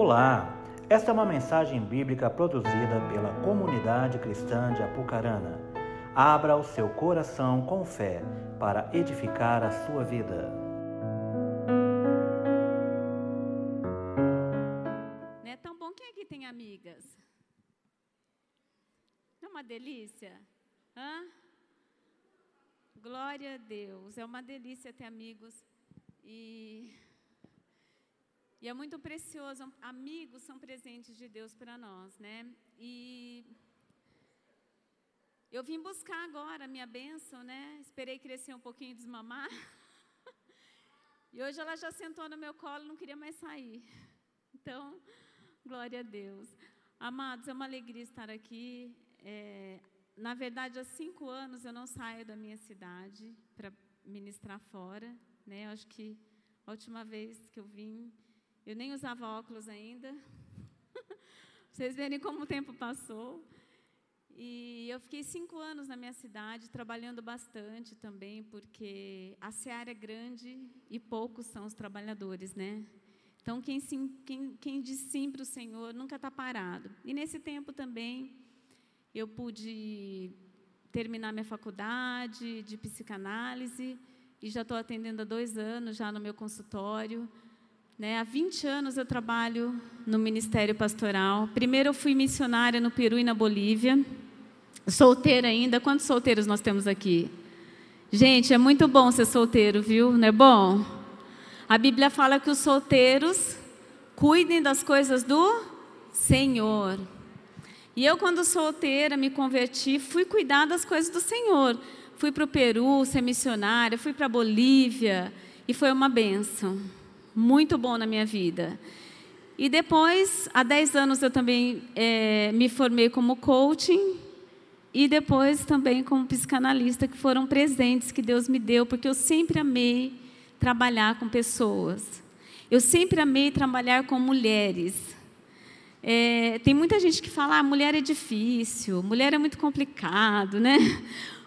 Olá, esta é uma mensagem bíblica produzida pela comunidade cristã de Apucarana. Abra o seu coração com fé para edificar a sua vida. Não é tão bom quem aqui tem amigas? Não é uma delícia? Hã? Glória a Deus. É uma delícia ter amigos. E e é muito precioso, amigos são presentes de Deus para nós, né? E eu vim buscar agora a minha bênção, né? Esperei crescer um pouquinho e desmamar. e hoje ela já sentou no meu colo, não queria mais sair. Então, glória a Deus. Amados, é uma alegria estar aqui. É, na verdade, há cinco anos eu não saio da minha cidade para ministrar fora, né? Eu acho que a última vez que eu vim eu nem usava óculos ainda. Vocês verem como o tempo passou. E eu fiquei cinco anos na minha cidade, trabalhando bastante também, porque a seara é grande e poucos são os trabalhadores, né? Então, quem, sim, quem, quem diz sim para o Senhor nunca está parado. E nesse tempo também, eu pude terminar minha faculdade de psicanálise e já estou atendendo há dois anos já no meu consultório. Né? Há 20 anos eu trabalho no Ministério Pastoral. Primeiro eu fui missionária no Peru e na Bolívia. Solteira ainda. Quantos solteiros nós temos aqui? Gente, é muito bom ser solteiro, viu? Não é bom? A Bíblia fala que os solteiros cuidem das coisas do Senhor. E eu, quando solteira, me converti, fui cuidar das coisas do Senhor. Fui para o Peru ser missionária, fui para a Bolívia, e foi uma benção muito bom na minha vida. E depois, há 10 anos, eu também é, me formei como coaching e depois também como psicanalista, que foram presentes que Deus me deu, porque eu sempre amei trabalhar com pessoas. Eu sempre amei trabalhar com mulheres. É, tem muita gente que fala, ah, mulher é difícil, mulher é muito complicado, né?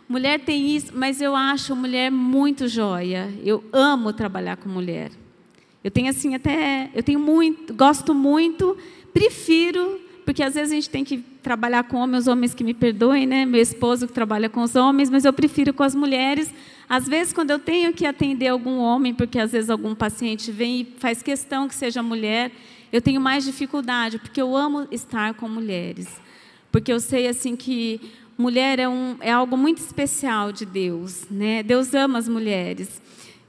Mulher tem isso, mas eu acho mulher muito joia. Eu amo trabalhar com mulher. Eu tenho assim até, eu tenho muito, gosto muito, prefiro, porque às vezes a gente tem que trabalhar com homens, homens que me perdoem, né? Meu esposo que trabalha com os homens, mas eu prefiro com as mulheres. Às vezes quando eu tenho que atender algum homem, porque às vezes algum paciente vem e faz questão que seja mulher, eu tenho mais dificuldade, porque eu amo estar com mulheres. Porque eu sei assim que mulher é, um, é algo muito especial de Deus, né? Deus ama as mulheres.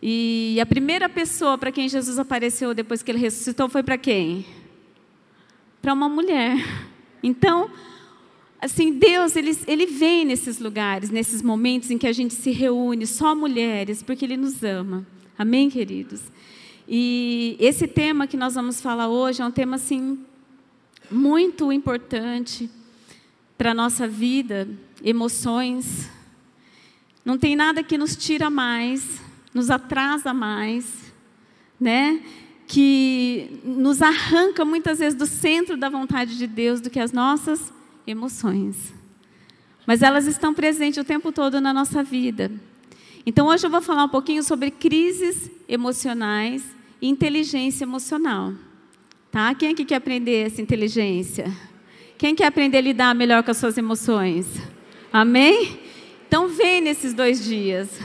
E a primeira pessoa para quem Jesus apareceu depois que ele ressuscitou foi para quem? Para uma mulher. Então, assim, Deus, ele, ele vem nesses lugares, nesses momentos em que a gente se reúne, só mulheres, porque Ele nos ama. Amém, queridos? E esse tema que nós vamos falar hoje é um tema, assim, muito importante para a nossa vida, emoções. Não tem nada que nos tira mais nos atrasa mais, né? que nos arranca muitas vezes do centro da vontade de Deus do que as nossas emoções. Mas elas estão presentes o tempo todo na nossa vida. Então hoje eu vou falar um pouquinho sobre crises emocionais e inteligência emocional. Tá? Quem aqui quer aprender essa inteligência? Quem quer aprender a lidar melhor com as suas emoções? Amém? Então vem nesses dois dias.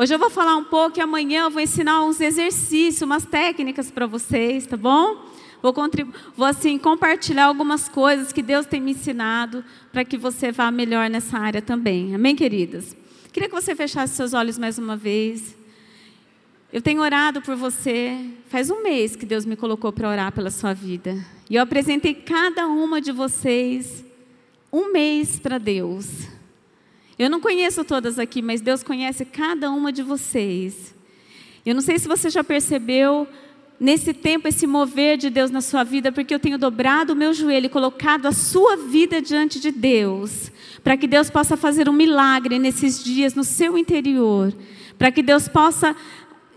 Hoje eu vou falar um pouco e amanhã eu vou ensinar uns exercícios, umas técnicas para vocês, tá bom? Vou, vou assim compartilhar algumas coisas que Deus tem me ensinado para que você vá melhor nessa área também. Amém, queridas? Queria que você fechasse seus olhos mais uma vez. Eu tenho orado por você. Faz um mês que Deus me colocou para orar pela sua vida. E eu apresentei cada uma de vocês um mês para Deus. Eu não conheço todas aqui, mas Deus conhece cada uma de vocês. Eu não sei se você já percebeu nesse tempo esse mover de Deus na sua vida, porque eu tenho dobrado o meu joelho e colocado a sua vida diante de Deus, para que Deus possa fazer um milagre nesses dias no seu interior, para que Deus possa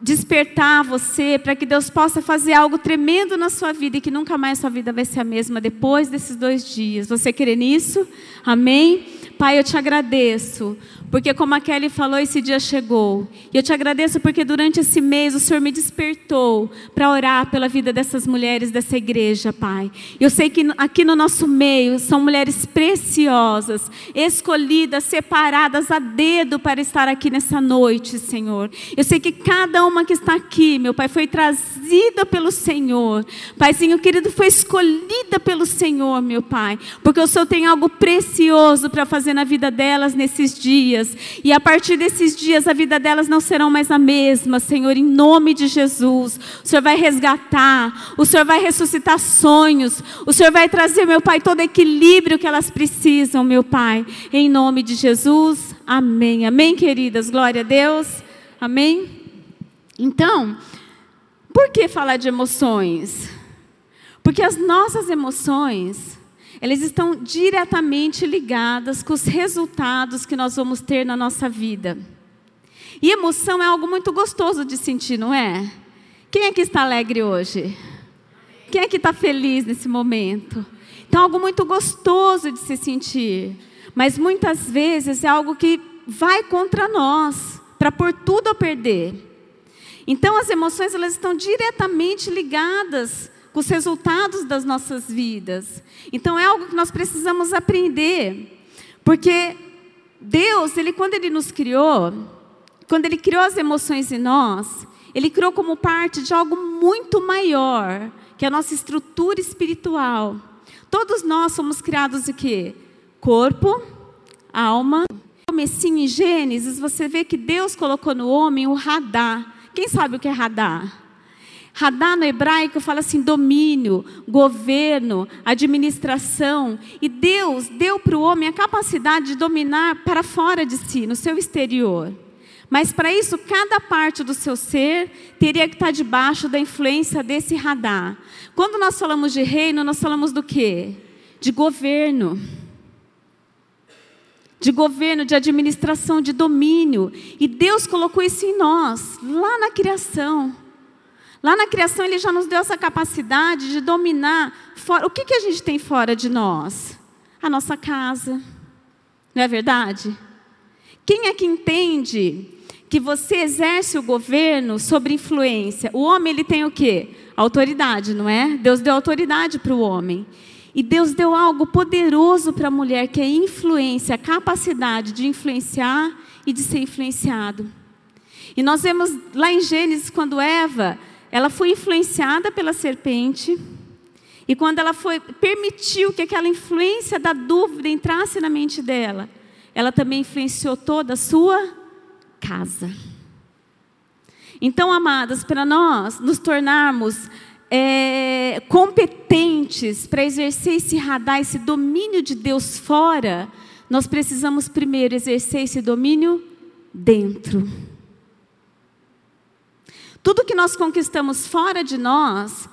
despertar você, para que Deus possa fazer algo tremendo na sua vida e que nunca mais sua vida vai ser a mesma depois desses dois dias. Você crê nisso? Amém? Pai, eu te agradeço porque como a Kelly falou, esse dia chegou. E eu te agradeço porque durante esse mês o Senhor me despertou para orar pela vida dessas mulheres dessa igreja, Pai. Eu sei que aqui no nosso meio são mulheres preciosas, escolhidas, separadas a dedo para estar aqui nessa noite, Senhor. Eu sei que cada uma que está aqui, meu Pai, foi trazida pelo Senhor. Paizinho querido, foi escolhida pelo Senhor, meu Pai. Porque o Senhor tem algo precioso para fazer na vida delas nesses dias. E a partir desses dias, a vida delas não serão mais a mesma, Senhor, em nome de Jesus. O Senhor vai resgatar, o Senhor vai ressuscitar sonhos, o Senhor vai trazer, meu Pai, todo equilíbrio que elas precisam, meu Pai, em nome de Jesus. Amém. Amém, queridas. Glória a Deus. Amém. Então, por que falar de emoções? Porque as nossas emoções elas estão diretamente ligadas com os resultados que nós vamos ter na nossa vida. E emoção é algo muito gostoso de sentir, não é? Quem é que está alegre hoje? Quem é que está feliz nesse momento? Então, é algo muito gostoso de se sentir, mas muitas vezes é algo que vai contra nós, para pôr tudo a perder. Então, as emoções elas estão diretamente ligadas com os resultados das nossas vidas. Então é algo que nós precisamos aprender, porque Deus, ele quando ele nos criou, quando ele criou as emoções em nós, ele criou como parte de algo muito maior, que é a nossa estrutura espiritual. Todos nós somos criados de quê? Corpo, alma. Comecinho em Gênesis, você vê que Deus colocou no homem o radar. Quem sabe o que é radar? Radar no hebraico fala assim: domínio, governo, administração. E Deus deu para o homem a capacidade de dominar para fora de si, no seu exterior. Mas para isso, cada parte do seu ser teria que estar debaixo da influência desse radar. Quando nós falamos de reino, nós falamos do quê? De governo. De governo, de administração, de domínio. E Deus colocou isso em nós, lá na criação. Lá na criação, ele já nos deu essa capacidade de dominar. Fora. O que, que a gente tem fora de nós? A nossa casa. Não é verdade? Quem é que entende que você exerce o governo sobre influência? O homem ele tem o quê? Autoridade, não é? Deus deu autoridade para o homem. E Deus deu algo poderoso para a mulher, que é influência, a capacidade de influenciar e de ser influenciado. E nós vemos lá em Gênesis, quando Eva ela foi influenciada pela serpente. E quando ela foi permitiu que aquela influência da dúvida entrasse na mente dela, ela também influenciou toda a sua casa. Então, amadas, para nós nos tornarmos é, competentes para exercer esse radar, esse domínio de Deus fora, nós precisamos primeiro exercer esse domínio dentro. Tudo que nós conquistamos fora de nós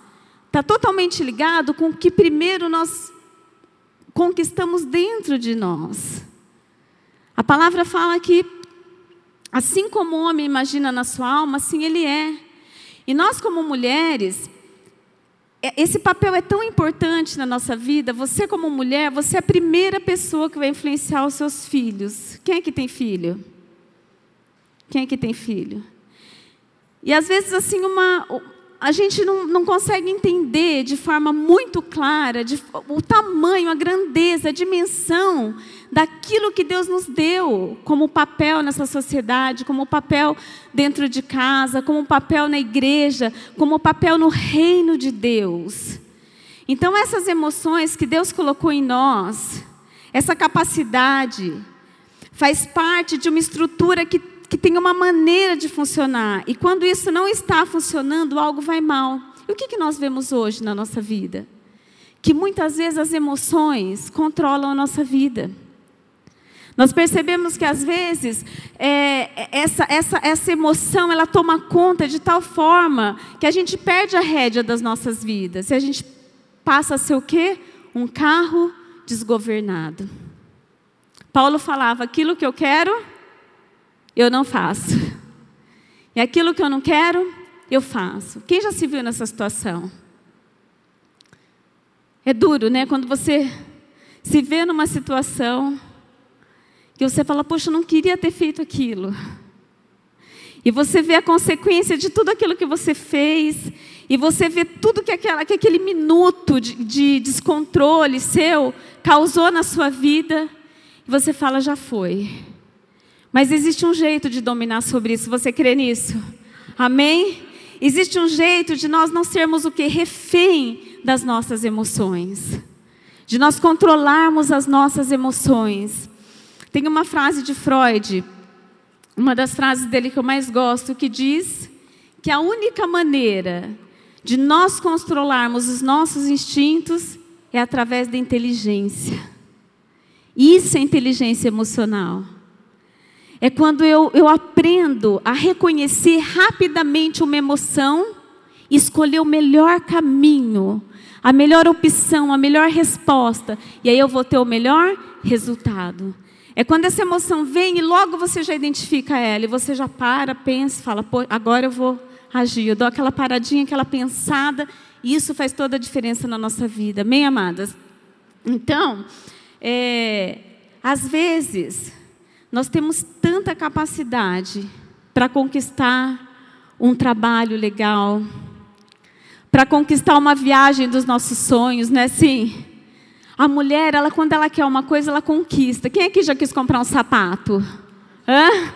está totalmente ligado com o que primeiro nós conquistamos dentro de nós. A palavra fala que, assim como o homem imagina na sua alma, assim ele é. E nós, como mulheres, esse papel é tão importante na nossa vida. Você, como mulher, você é a primeira pessoa que vai influenciar os seus filhos. Quem é que tem filho? Quem é que tem filho? E às vezes, assim, uma, a gente não, não consegue entender de forma muito clara de, o tamanho, a grandeza, a dimensão daquilo que Deus nos deu como papel nessa sociedade, como papel dentro de casa, como papel na igreja, como papel no reino de Deus. Então, essas emoções que Deus colocou em nós, essa capacidade, faz parte de uma estrutura que que tem uma maneira de funcionar. E quando isso não está funcionando, algo vai mal. E o que, que nós vemos hoje na nossa vida? Que muitas vezes as emoções controlam a nossa vida. Nós percebemos que às vezes é, essa, essa, essa emoção ela toma conta de tal forma que a gente perde a rédea das nossas vidas. E a gente passa a ser o quê? Um carro desgovernado. Paulo falava: aquilo que eu quero, eu não faço. E aquilo que eu não quero, eu faço. Quem já se viu nessa situação? É duro, né? Quando você se vê numa situação que você fala, poxa, eu não queria ter feito aquilo. E você vê a consequência de tudo aquilo que você fez, e você vê tudo que, aquela, que aquele minuto de, de descontrole seu causou na sua vida, e você fala, já foi. Mas existe um jeito de dominar sobre isso, você crê nisso? Amém? Existe um jeito de nós não sermos o que? Refém das nossas emoções. De nós controlarmos as nossas emoções. Tem uma frase de Freud, uma das frases dele que eu mais gosto, que diz que a única maneira de nós controlarmos os nossos instintos é através da inteligência. Isso é inteligência emocional. É quando eu, eu aprendo a reconhecer rapidamente uma emoção e escolher o melhor caminho, a melhor opção, a melhor resposta. E aí eu vou ter o melhor resultado. É quando essa emoção vem e logo você já identifica ela, e você já para, pensa, fala, pô, agora eu vou agir. Eu dou aquela paradinha, aquela pensada, e isso faz toda a diferença na nossa vida. Amém, amadas? Então, é, às vezes, nós temos tanta capacidade para conquistar um trabalho legal, para conquistar uma viagem dos nossos sonhos, não é assim? A mulher, ela quando ela quer uma coisa, ela conquista. Quem aqui já quis comprar um sapato? Hã?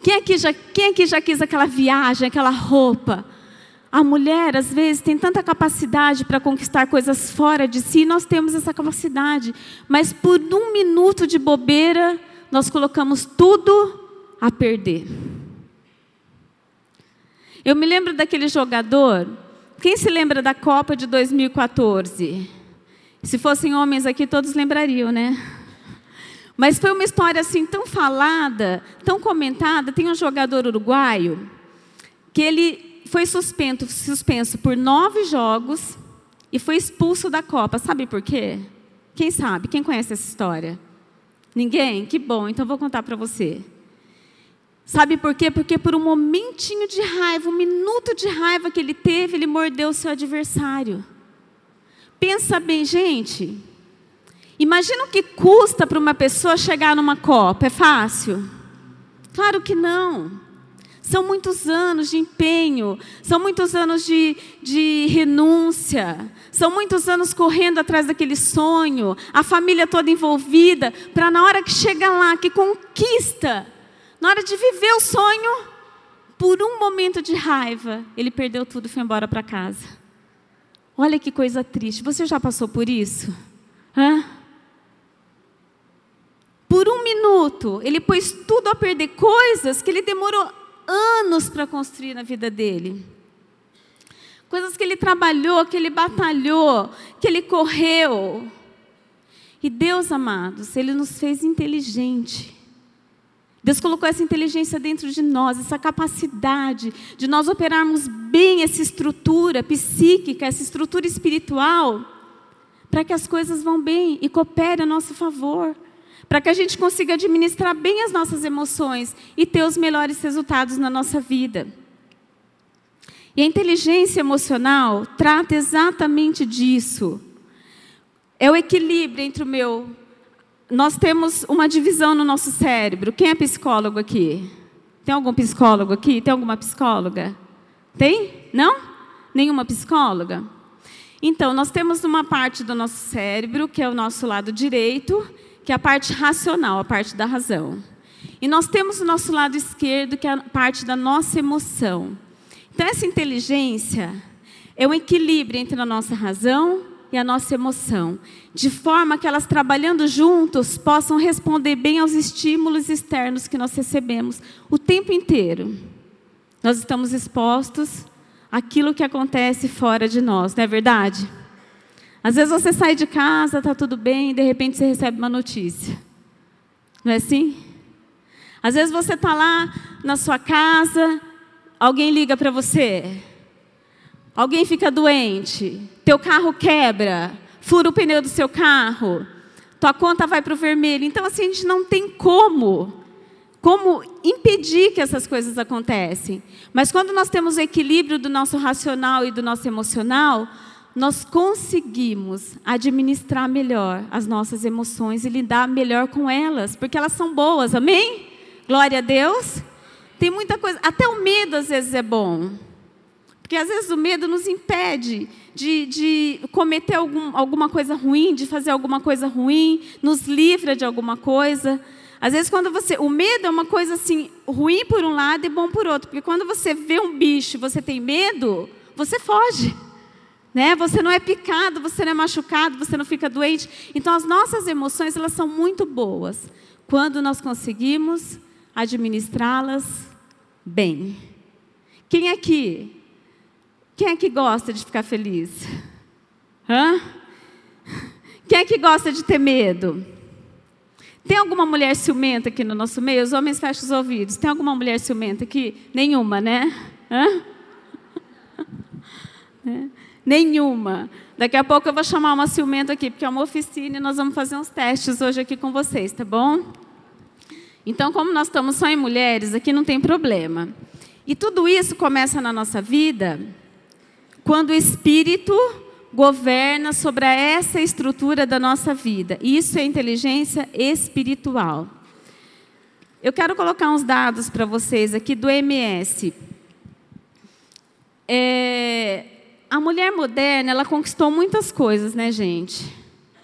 Quem aqui já, quem aqui já quis aquela viagem, aquela roupa? A mulher, às vezes, tem tanta capacidade para conquistar coisas fora de si, nós temos essa capacidade. Mas por um minuto de bobeira, nós colocamos tudo a perder. Eu me lembro daquele jogador. Quem se lembra da Copa de 2014? Se fossem homens aqui, todos lembrariam, né? Mas foi uma história assim tão falada, tão comentada. Tem um jogador uruguaio que ele foi suspenso, suspenso por nove jogos e foi expulso da Copa. Sabe por quê? Quem sabe? Quem conhece essa história? Ninguém? Que bom, então vou contar para você. Sabe por quê? Porque por um momentinho de raiva, um minuto de raiva que ele teve, ele mordeu o seu adversário. Pensa bem, gente. Imagina o que custa para uma pessoa chegar numa Copa. É fácil? Claro que não. São muitos anos de empenho, são muitos anos de, de renúncia, são muitos anos correndo atrás daquele sonho, a família toda envolvida, para na hora que chega lá, que conquista, na hora de viver o sonho, por um momento de raiva, ele perdeu tudo e foi embora para casa. Olha que coisa triste. Você já passou por isso? Hã? Por um minuto, ele pôs tudo a perder coisas que ele demorou anos para construir na vida dele. Coisas que ele trabalhou, que ele batalhou, que ele correu. E Deus, amados, ele nos fez inteligente. Deus colocou essa inteligência dentro de nós, essa capacidade de nós operarmos bem essa estrutura psíquica, essa estrutura espiritual, para que as coisas vão bem e cooperem a nosso favor, para que a gente consiga administrar bem as nossas emoções e ter os melhores resultados na nossa vida. E a inteligência emocional trata exatamente disso. É o equilíbrio entre o meu nós temos uma divisão no nosso cérebro. Quem é psicólogo aqui? Tem algum psicólogo aqui? Tem alguma psicóloga? Tem? Não? Nenhuma psicóloga? Então, nós temos uma parte do nosso cérebro, que é o nosso lado direito, que é a parte racional, a parte da razão. E nós temos o nosso lado esquerdo, que é a parte da nossa emoção. Então, essa inteligência é um equilíbrio entre a nossa razão e a nossa emoção, de forma que elas trabalhando juntos possam responder bem aos estímulos externos que nós recebemos o tempo inteiro. Nós estamos expostos àquilo que acontece fora de nós, não é verdade? Às vezes você sai de casa, está tudo bem, e de repente você recebe uma notícia. Não é assim? Às vezes você está lá na sua casa, alguém liga para você. Alguém fica doente, teu carro quebra, fura o pneu do seu carro, tua conta vai para o vermelho. Então, assim, a gente não tem como como impedir que essas coisas acontecem. Mas quando nós temos o equilíbrio do nosso racional e do nosso emocional, nós conseguimos administrar melhor as nossas emoções e lidar melhor com elas, porque elas são boas, amém? Glória a Deus. Tem muita coisa, até o medo às vezes é bom. Porque às vezes o medo nos impede de, de cometer algum, alguma coisa ruim, de fazer alguma coisa ruim, nos livra de alguma coisa. Às vezes quando você, o medo é uma coisa assim ruim por um lado e bom por outro, porque quando você vê um bicho, e você tem medo, você foge. Né? Você não é picado, você não é machucado, você não fica doente. Então as nossas emoções, elas são muito boas quando nós conseguimos administrá-las bem. Quem aqui? Quem é que gosta de ficar feliz? Hã? Quem é que gosta de ter medo? Tem alguma mulher ciumenta aqui no nosso meio? Os homens fecham os ouvidos. Tem alguma mulher ciumenta aqui? Nenhuma, né? Hã? É. Nenhuma. Daqui a pouco eu vou chamar uma ciumenta aqui, porque é uma oficina e nós vamos fazer uns testes hoje aqui com vocês, tá bom? Então, como nós estamos só em mulheres, aqui não tem problema. E tudo isso começa na nossa vida quando o Espírito governa sobre essa estrutura da nossa vida. Isso é inteligência espiritual. Eu quero colocar uns dados para vocês aqui do MS. É, a mulher moderna, ela conquistou muitas coisas, né, gente?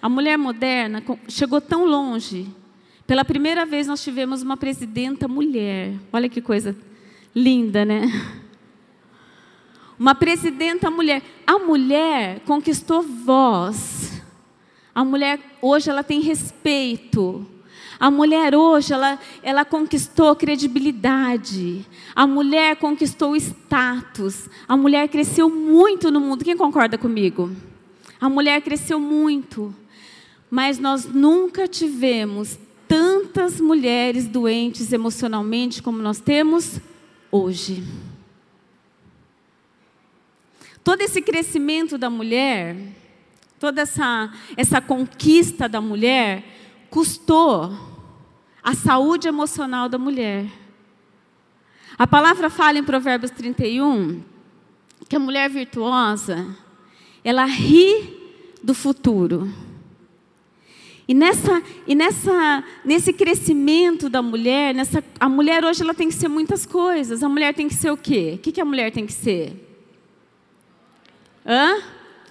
A mulher moderna chegou tão longe. Pela primeira vez nós tivemos uma presidenta mulher. Olha que coisa linda, né? Uma presidenta mulher. A mulher conquistou voz. A mulher hoje ela tem respeito. A mulher hoje, ela, ela conquistou credibilidade. A mulher conquistou status. A mulher cresceu muito no mundo. Quem concorda comigo? A mulher cresceu muito. Mas nós nunca tivemos tantas mulheres doentes emocionalmente como nós temos hoje. Todo esse crescimento da mulher, toda essa, essa conquista da mulher, custou a saúde emocional da mulher. A palavra fala em Provérbios 31 que a mulher virtuosa, ela ri do futuro. E nessa, e nessa, nesse crescimento da mulher, nessa, a mulher hoje ela tem que ser muitas coisas. A mulher tem que ser o quê? O que, que a mulher tem que ser? Hã?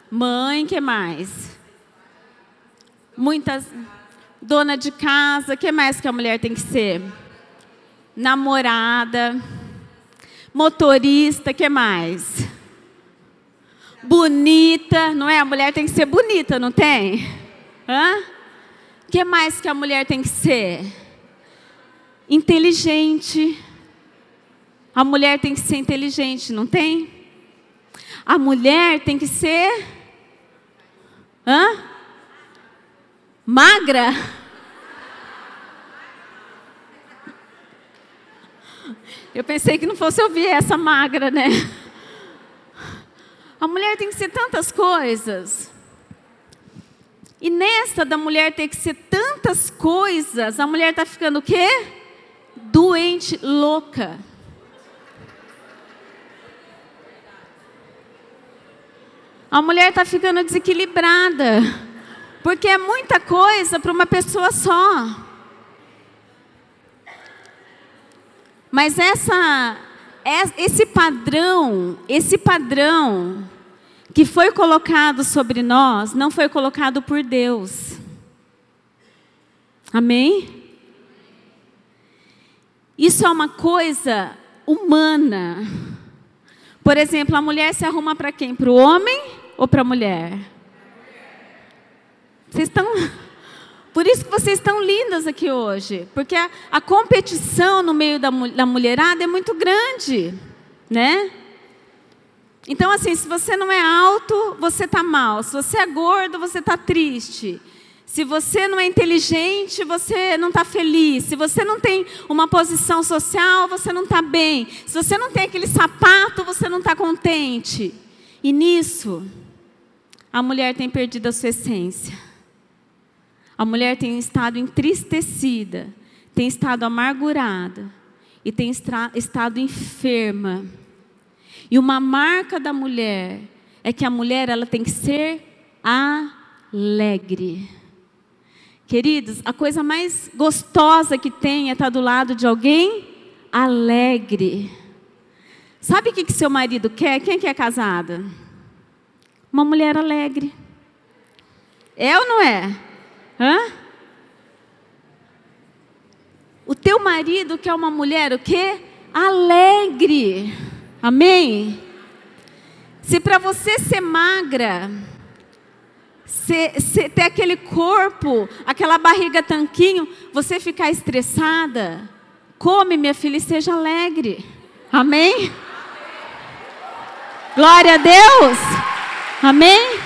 Mãe, que mais? Muitas dona de casa, que mais que a mulher tem que ser? Namorada, motorista, que mais? Bonita, não é? A mulher tem que ser bonita, não tem? Hã? que mais que a mulher tem que ser? Inteligente. A mulher tem que ser inteligente, não tem? A mulher tem que ser hã? Magra? Eu pensei que não fosse ouvir essa magra, né? A mulher tem que ser tantas coisas. E nessa da mulher ter que ser tantas coisas, a mulher está ficando o quê? Doente, louca. A mulher está ficando desequilibrada. Porque é muita coisa para uma pessoa só. Mas essa, é, esse padrão, esse padrão que foi colocado sobre nós, não foi colocado por Deus. Amém? Isso é uma coisa humana. Por exemplo, a mulher se arruma para quem? Para o homem ou para a mulher? Vocês estão. Por isso que vocês estão lindas aqui hoje. Porque a, a competição no meio da, da mulherada é muito grande. Né? Então, assim, se você não é alto, você está mal. Se você é gordo, você está triste. Se você não é inteligente, você não está feliz. Se você não tem uma posição social, você não está bem. Se você não tem aquele sapato, você não está contente. E nisso, a mulher tem perdido a sua essência. A mulher tem estado entristecida, tem estado amargurada e tem estado enferma. E uma marca da mulher é que a mulher ela tem que ser alegre. Queridos, a coisa mais gostosa que tem é estar do lado de alguém alegre. Sabe o que, que seu marido quer? Quem é que é casada? Uma mulher alegre. É ou não é? Hã? O teu marido quer uma mulher o quê? Alegre. Amém? Se para você ser magra, ter aquele corpo, aquela barriga tanquinho, você ficar estressada, come, minha filha, e seja alegre. Amém? Glória a Deus. Amém?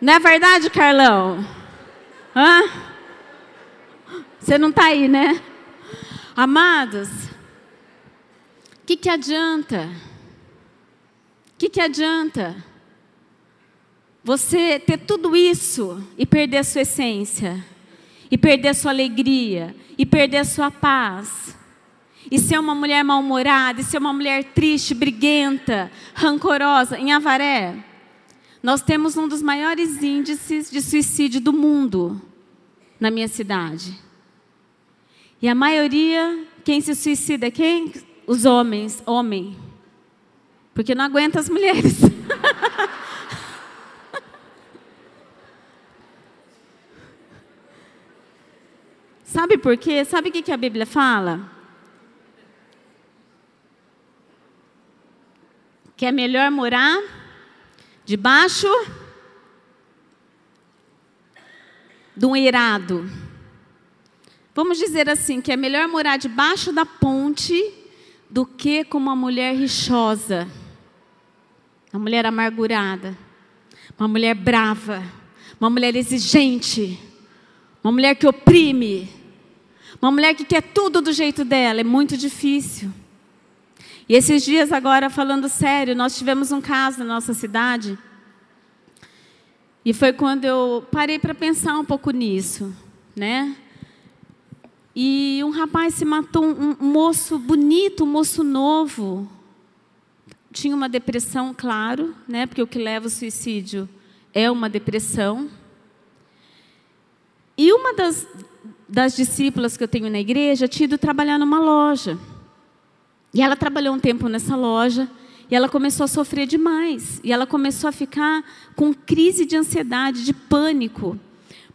Não é verdade, Carlão? Hã? Você não está aí, né? Amados, o que, que adianta? O que, que adianta você ter tudo isso e perder a sua essência, e perder a sua alegria, e perder a sua paz, e ser uma mulher mal-humorada, e ser uma mulher triste, briguenta, rancorosa, em Avaré? Nós temos um dos maiores índices de suicídio do mundo na minha cidade. E a maioria, quem se suicida é quem? Os homens, homem. Porque não aguenta as mulheres. Sabe por quê? Sabe o que a Bíblia fala? Que é melhor morar debaixo de um irado. Vamos dizer assim, que é melhor morar debaixo da ponte do que com uma mulher rixosa, uma mulher amargurada, uma mulher brava, uma mulher exigente, uma mulher que oprime, uma mulher que quer tudo do jeito dela. É muito difícil. E esses dias, agora, falando sério, nós tivemos um caso na nossa cidade. E foi quando eu parei para pensar um pouco nisso, né? E um rapaz se matou, um moço bonito, um moço novo. Tinha uma depressão, claro, né? Porque o que leva ao suicídio é uma depressão. E uma das, das discípulas que eu tenho na igreja tinha ido trabalhar numa loja. E ela trabalhou um tempo nessa loja e ela começou a sofrer demais. E ela começou a ficar com crise de ansiedade, de pânico.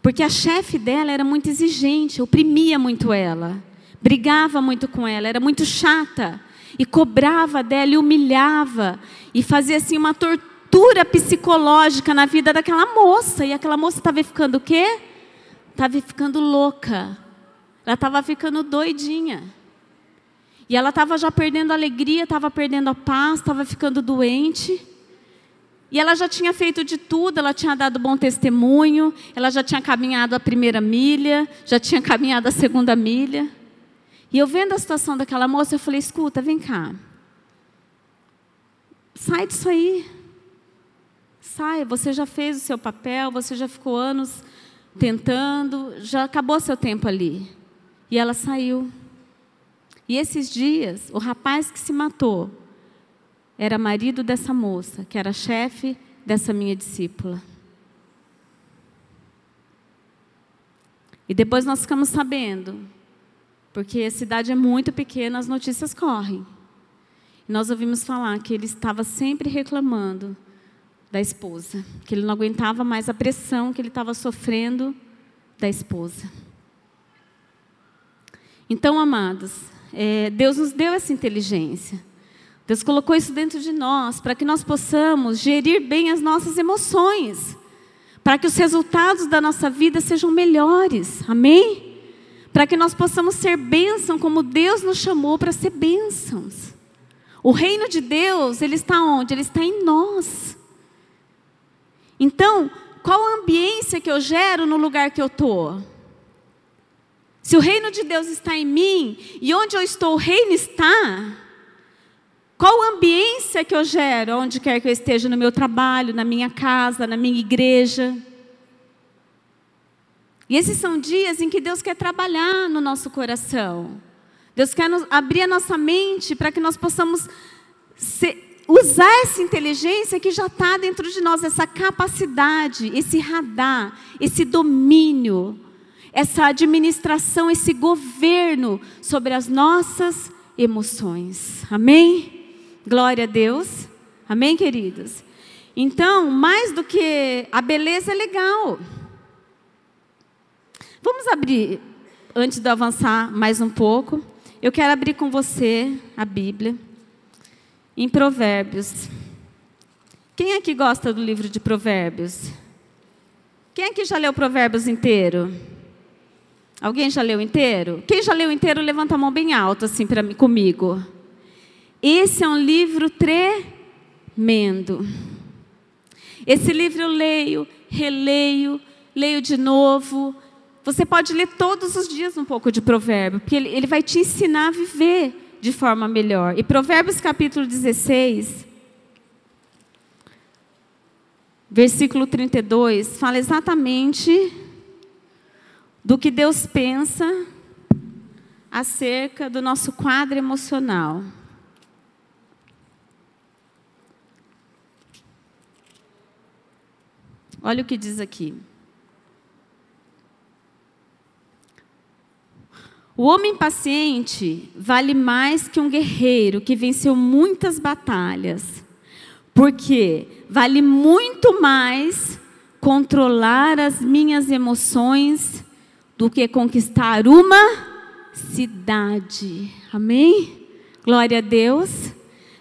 Porque a chefe dela era muito exigente, oprimia muito ela, brigava muito com ela, era muito chata. E cobrava dela e humilhava. E fazia assim uma tortura psicológica na vida daquela moça. E aquela moça estava ficando o quê? Estava ficando louca. Ela estava ficando doidinha. E ela estava já perdendo a alegria, estava perdendo a paz, estava ficando doente. E ela já tinha feito de tudo, ela tinha dado bom testemunho, ela já tinha caminhado a primeira milha, já tinha caminhado a segunda milha. E eu vendo a situação daquela moça, eu falei: escuta, vem cá. Sai disso aí. Sai, você já fez o seu papel, você já ficou anos tentando, já acabou seu tempo ali. E ela saiu. E esses dias, o rapaz que se matou era marido dessa moça, que era chefe dessa minha discípula. E depois nós ficamos sabendo, porque a cidade é muito pequena, as notícias correm. E nós ouvimos falar que ele estava sempre reclamando da esposa, que ele não aguentava mais a pressão que ele estava sofrendo da esposa. Então, amados, é, Deus nos deu essa inteligência. Deus colocou isso dentro de nós para que nós possamos gerir bem as nossas emoções, para que os resultados da nossa vida sejam melhores. Amém? Para que nós possamos ser bênção como Deus nos chamou para ser bênçãos. O reino de Deus, ele está onde? Ele está em nós. Então, qual a ambiência que eu gero no lugar que eu estou? Se o reino de Deus está em mim e onde eu estou, o reino está. Qual a ambiência que eu gero, onde quer que eu esteja, no meu trabalho, na minha casa, na minha igreja? E esses são dias em que Deus quer trabalhar no nosso coração. Deus quer nos, abrir a nossa mente para que nós possamos usar essa inteligência que já está dentro de nós, essa capacidade, esse radar, esse domínio, essa administração, esse governo sobre as nossas emoções. Amém? Glória a Deus. Amém, queridos? Então, mais do que a beleza é legal. Vamos abrir, antes de avançar mais um pouco, eu quero abrir com você a Bíblia, em Provérbios. Quem aqui gosta do livro de Provérbios? Quem aqui já leu Provérbios inteiro? Alguém já leu inteiro? Quem já leu inteiro, levanta a mão bem alto, assim, para mim, comigo. Esse é um livro tremendo. Esse livro eu leio, releio, leio de novo, você pode ler todos os dias um pouco de provérbio, porque ele, ele vai te ensinar a viver de forma melhor. E Provérbios capítulo 16, versículo 32, fala exatamente do que Deus pensa acerca do nosso quadro emocional. Olha o que diz aqui. O homem paciente vale mais que um guerreiro que venceu muitas batalhas, porque vale muito mais controlar as minhas emoções do que conquistar uma cidade. Amém? Glória a Deus.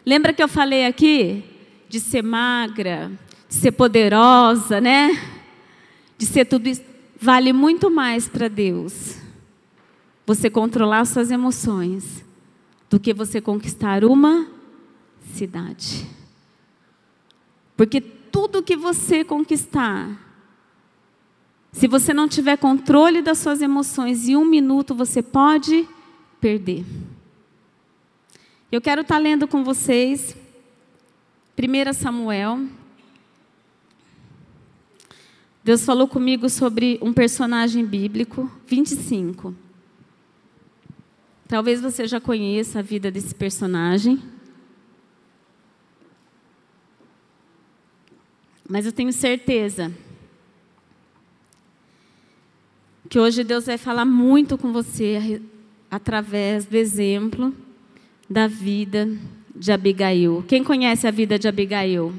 Lembra que eu falei aqui de ser magra, de ser poderosa, né? De ser tudo isso. Vale muito mais para Deus você controlar suas emoções do que você conquistar uma cidade. Porque tudo que você conquistar, se você não tiver controle das suas emoções, em um minuto você pode perder. Eu quero estar lendo com vocês 1 Samuel. Deus falou comigo sobre um personagem bíblico, 25. Talvez você já conheça a vida desse personagem. Mas eu tenho certeza que hoje Deus vai falar muito com você através do exemplo da vida de Abigail. Quem conhece a vida de Abigail?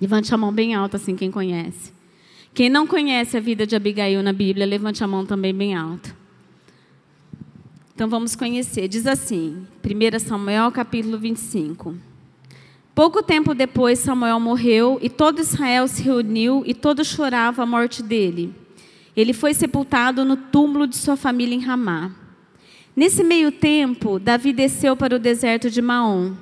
Levante a mão bem alta assim, quem conhece. Quem não conhece a vida de Abigail na Bíblia, levante a mão também bem alto. Então vamos conhecer. Diz assim, 1 Samuel capítulo 25. Pouco tempo depois, Samuel morreu e todo Israel se reuniu e todo chorava a morte dele. Ele foi sepultado no túmulo de sua família em Ramá. Nesse meio tempo, Davi desceu para o deserto de Maom.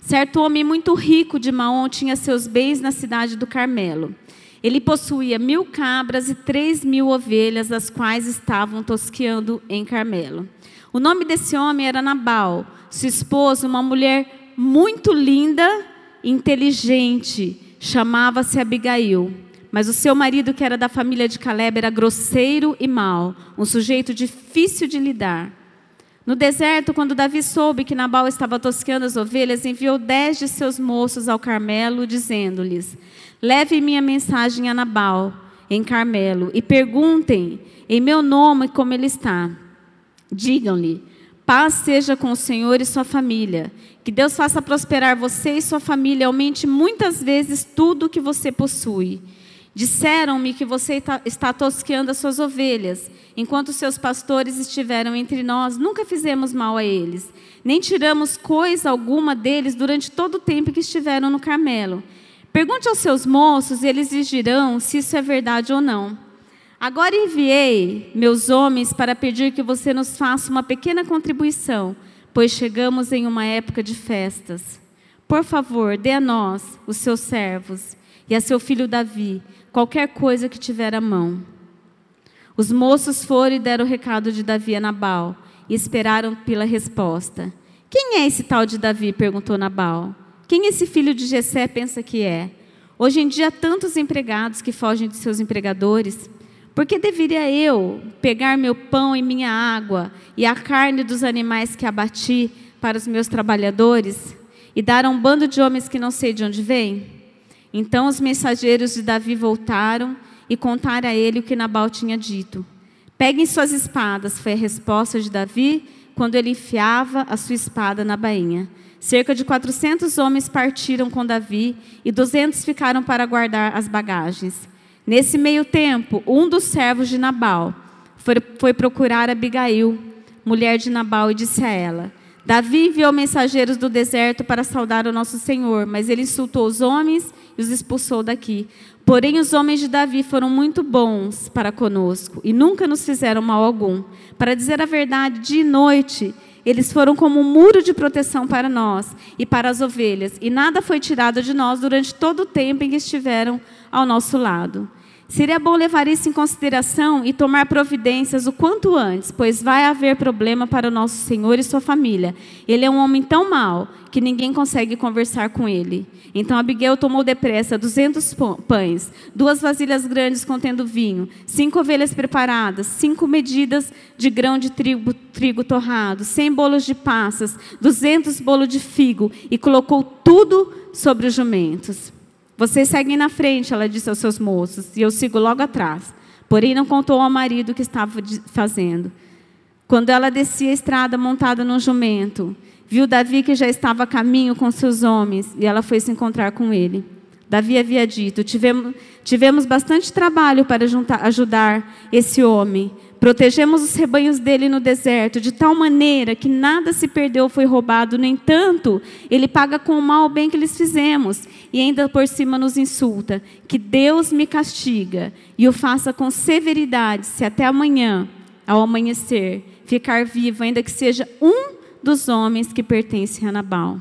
Certo homem muito rico de Maom tinha seus bens na cidade do Carmelo. Ele possuía mil cabras e três mil ovelhas, as quais estavam tosqueando em Carmelo. O nome desse homem era Nabal. Sua esposa, uma mulher muito linda, inteligente, chamava-se Abigail. Mas o seu marido, que era da família de Caleb, era grosseiro e mau, um sujeito difícil de lidar. No deserto, quando Davi soube que Nabal estava tosqueando as ovelhas, enviou dez de seus moços ao Carmelo, dizendo-lhes: Leve minha mensagem a Nabal, em Carmelo, e perguntem em meu nome como ele está. Digam-lhe: paz seja com o Senhor e sua família. Que Deus faça prosperar você e sua família, aumente muitas vezes tudo o que você possui. Disseram-me que você está tosqueando as suas ovelhas, enquanto seus pastores estiveram entre nós. Nunca fizemos mal a eles, nem tiramos coisa alguma deles durante todo o tempo que estiveram no Carmelo. Pergunte aos seus moços e eles lhes dirão se isso é verdade ou não. Agora enviei meus homens para pedir que você nos faça uma pequena contribuição, pois chegamos em uma época de festas. Por favor, dê a nós, os seus servos, e a seu filho Davi, qualquer coisa que tiver à mão. Os moços foram e deram o recado de Davi a Nabal, e esperaram pela resposta. Quem é esse tal de Davi? perguntou Nabal. Quem esse filho de Jessé pensa que é? Hoje em dia, tantos empregados que fogem de seus empregadores. Porque deveria eu pegar meu pão e minha água e a carne dos animais que abati para os meus trabalhadores e dar a um bando de homens que não sei de onde vêm? Então os mensageiros de Davi voltaram e contaram a ele o que Nabal tinha dito. Peguem suas espadas, foi a resposta de Davi quando ele enfiava a sua espada na bainha. Cerca de 400 homens partiram com Davi e 200 ficaram para guardar as bagagens. Nesse meio tempo, um dos servos de Nabal foi, foi procurar Abigail, mulher de Nabal, e disse a ela: Davi enviou mensageiros do deserto para saudar o nosso Senhor, mas ele insultou os homens e os expulsou daqui. Porém, os homens de Davi foram muito bons para conosco e nunca nos fizeram mal algum. Para dizer a verdade, de noite eles foram como um muro de proteção para nós e para as ovelhas, e nada foi tirado de nós durante todo o tempo em que estiveram ao nosso lado. Seria bom levar isso em consideração e tomar providências o quanto antes, pois vai haver problema para o nosso Senhor e sua família. Ele é um homem tão mau que ninguém consegue conversar com ele. Então Abigail tomou depressa duzentos pães, duas vasilhas grandes contendo vinho, cinco ovelhas preparadas, cinco medidas de grão de trigo, trigo torrado, cem bolos de passas, duzentos bolos de figo e colocou tudo sobre os jumentos. Vocês seguem na frente, ela disse aos seus moços, e eu sigo logo atrás. Porém, não contou ao marido o que estava fazendo. Quando ela descia a estrada montada num jumento, viu Davi que já estava a caminho com seus homens, e ela foi se encontrar com ele. Davi havia dito: Tivemos, tivemos bastante trabalho para juntar, ajudar esse homem, Protegemos os rebanhos dele no deserto, de tal maneira que nada se perdeu foi roubado. No entanto, ele paga com o mal o bem que lhes fizemos, e ainda por cima nos insulta. Que Deus me castiga e o faça com severidade, se até amanhã, ao amanhecer, ficar vivo, ainda que seja um dos homens que pertencem a Nabal.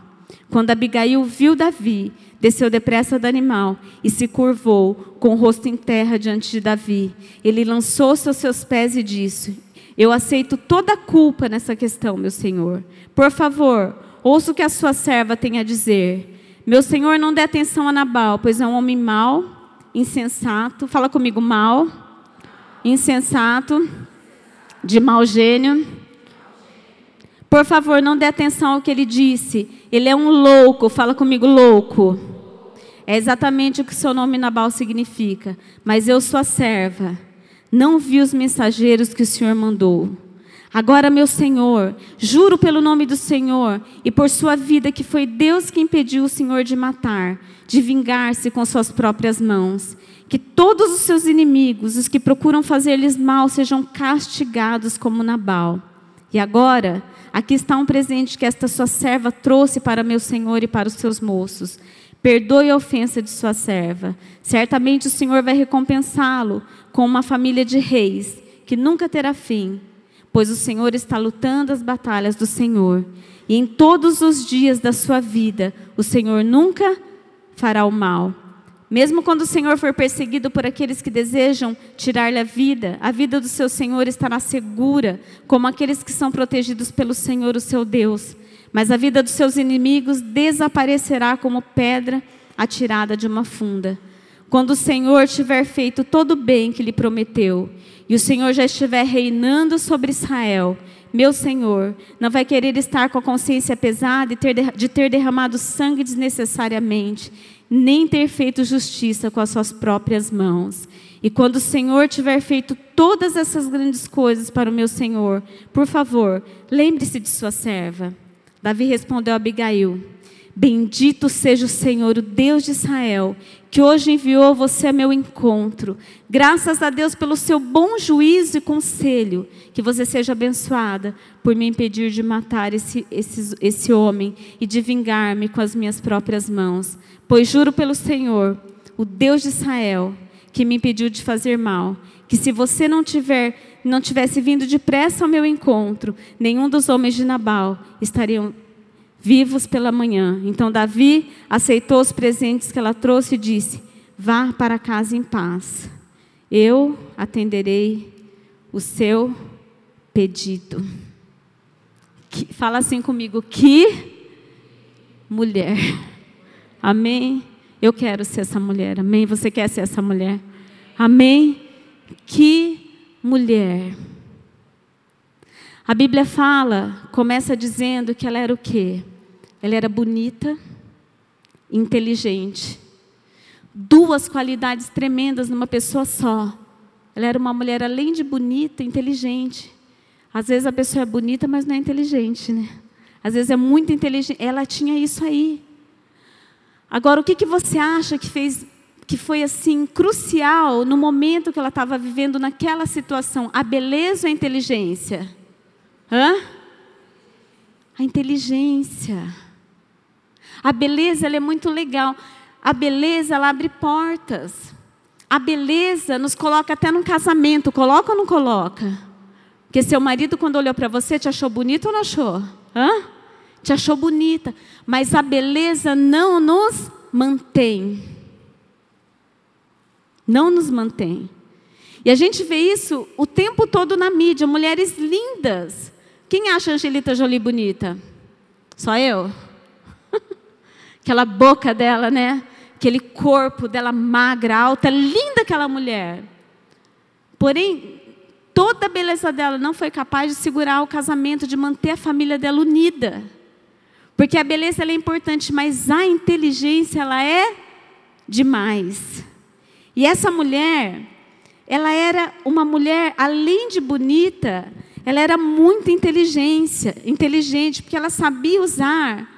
Quando Abigail viu Davi, desceu depressa do animal e se curvou com o rosto em terra diante de Davi. Ele lançou-se aos seus pés e disse: Eu aceito toda a culpa nessa questão, meu senhor. Por favor, ouça o que a sua serva tem a dizer. Meu senhor, não dê atenção a Nabal, pois é um homem mau, insensato. Fala comigo, mal, insensato, de mau gênio. Por favor, não dê atenção ao que ele disse. Ele é um louco. Fala comigo, louco. É exatamente o que seu nome Nabal significa. Mas eu sou a serva. Não vi os mensageiros que o Senhor mandou. Agora, meu Senhor, juro pelo nome do Senhor e por sua vida que foi Deus que impediu o Senhor de matar, de vingar-se com suas próprias mãos. Que todos os seus inimigos, os que procuram fazer-lhes mal, sejam castigados como Nabal. E agora, aqui está um presente que esta sua serva trouxe para meu Senhor e para os seus moços. Perdoe a ofensa de sua serva. Certamente o Senhor vai recompensá-lo com uma família de reis que nunca terá fim, pois o Senhor está lutando as batalhas do Senhor. E em todos os dias da sua vida, o Senhor nunca fará o mal. Mesmo quando o Senhor for perseguido por aqueles que desejam tirar-lhe a vida, a vida do seu Senhor estará segura, como aqueles que são protegidos pelo Senhor, o seu Deus mas a vida dos seus inimigos desaparecerá como pedra atirada de uma funda. Quando o Senhor tiver feito todo o bem que lhe prometeu, e o Senhor já estiver reinando sobre Israel, meu Senhor, não vai querer estar com a consciência pesada de ter derramado sangue desnecessariamente, nem ter feito justiça com as suas próprias mãos. E quando o Senhor tiver feito todas essas grandes coisas para o meu Senhor, por favor, lembre-se de sua serva. Davi respondeu a Abigail: Bendito seja o Senhor, o Deus de Israel, que hoje enviou você a meu encontro. Graças a Deus pelo seu bom juízo e conselho, que você seja abençoada por me impedir de matar esse, esse, esse homem e de vingar-me com as minhas próprias mãos. Pois juro pelo Senhor, o Deus de Israel, que me impediu de fazer mal, que se você não tiver não tivesse vindo depressa ao meu encontro, nenhum dos homens de Nabal estariam vivos pela manhã. Então Davi aceitou os presentes que ela trouxe e disse: Vá para casa em paz. Eu atenderei o seu pedido. Que, fala assim comigo: Que mulher. Amém. Eu quero ser essa mulher. Amém. Você quer ser essa mulher? Amém. que mulher. A Bíblia fala, começa dizendo que ela era o quê? Ela era bonita, inteligente. Duas qualidades tremendas numa pessoa só. Ela era uma mulher, além de bonita, inteligente. Às vezes a pessoa é bonita, mas não é inteligente, né? Às vezes é muito inteligente. Ela tinha isso aí. Agora, o que, que você acha que fez, que foi assim crucial no momento que ela estava vivendo naquela situação? A beleza ou a inteligência? Hã? A inteligência. A beleza é muito legal. A beleza ela abre portas. A beleza nos coloca até num casamento. Coloca ou não coloca? Porque seu marido, quando olhou para você, te achou bonito ou não achou? Hã? Te achou bonita. Mas a beleza não nos mantém. Não nos mantém. E a gente vê isso o tempo todo na mídia. Mulheres lindas quem acha a Angelita Jolie bonita? Só eu? Aquela boca dela, né? Aquele corpo dela magra, alta, linda aquela mulher. Porém, toda a beleza dela não foi capaz de segurar o casamento, de manter a família dela unida. Porque a beleza é importante, mas a inteligência ela é demais. E essa mulher, ela era uma mulher além de bonita, ela era muito inteligência, inteligente, porque ela sabia usar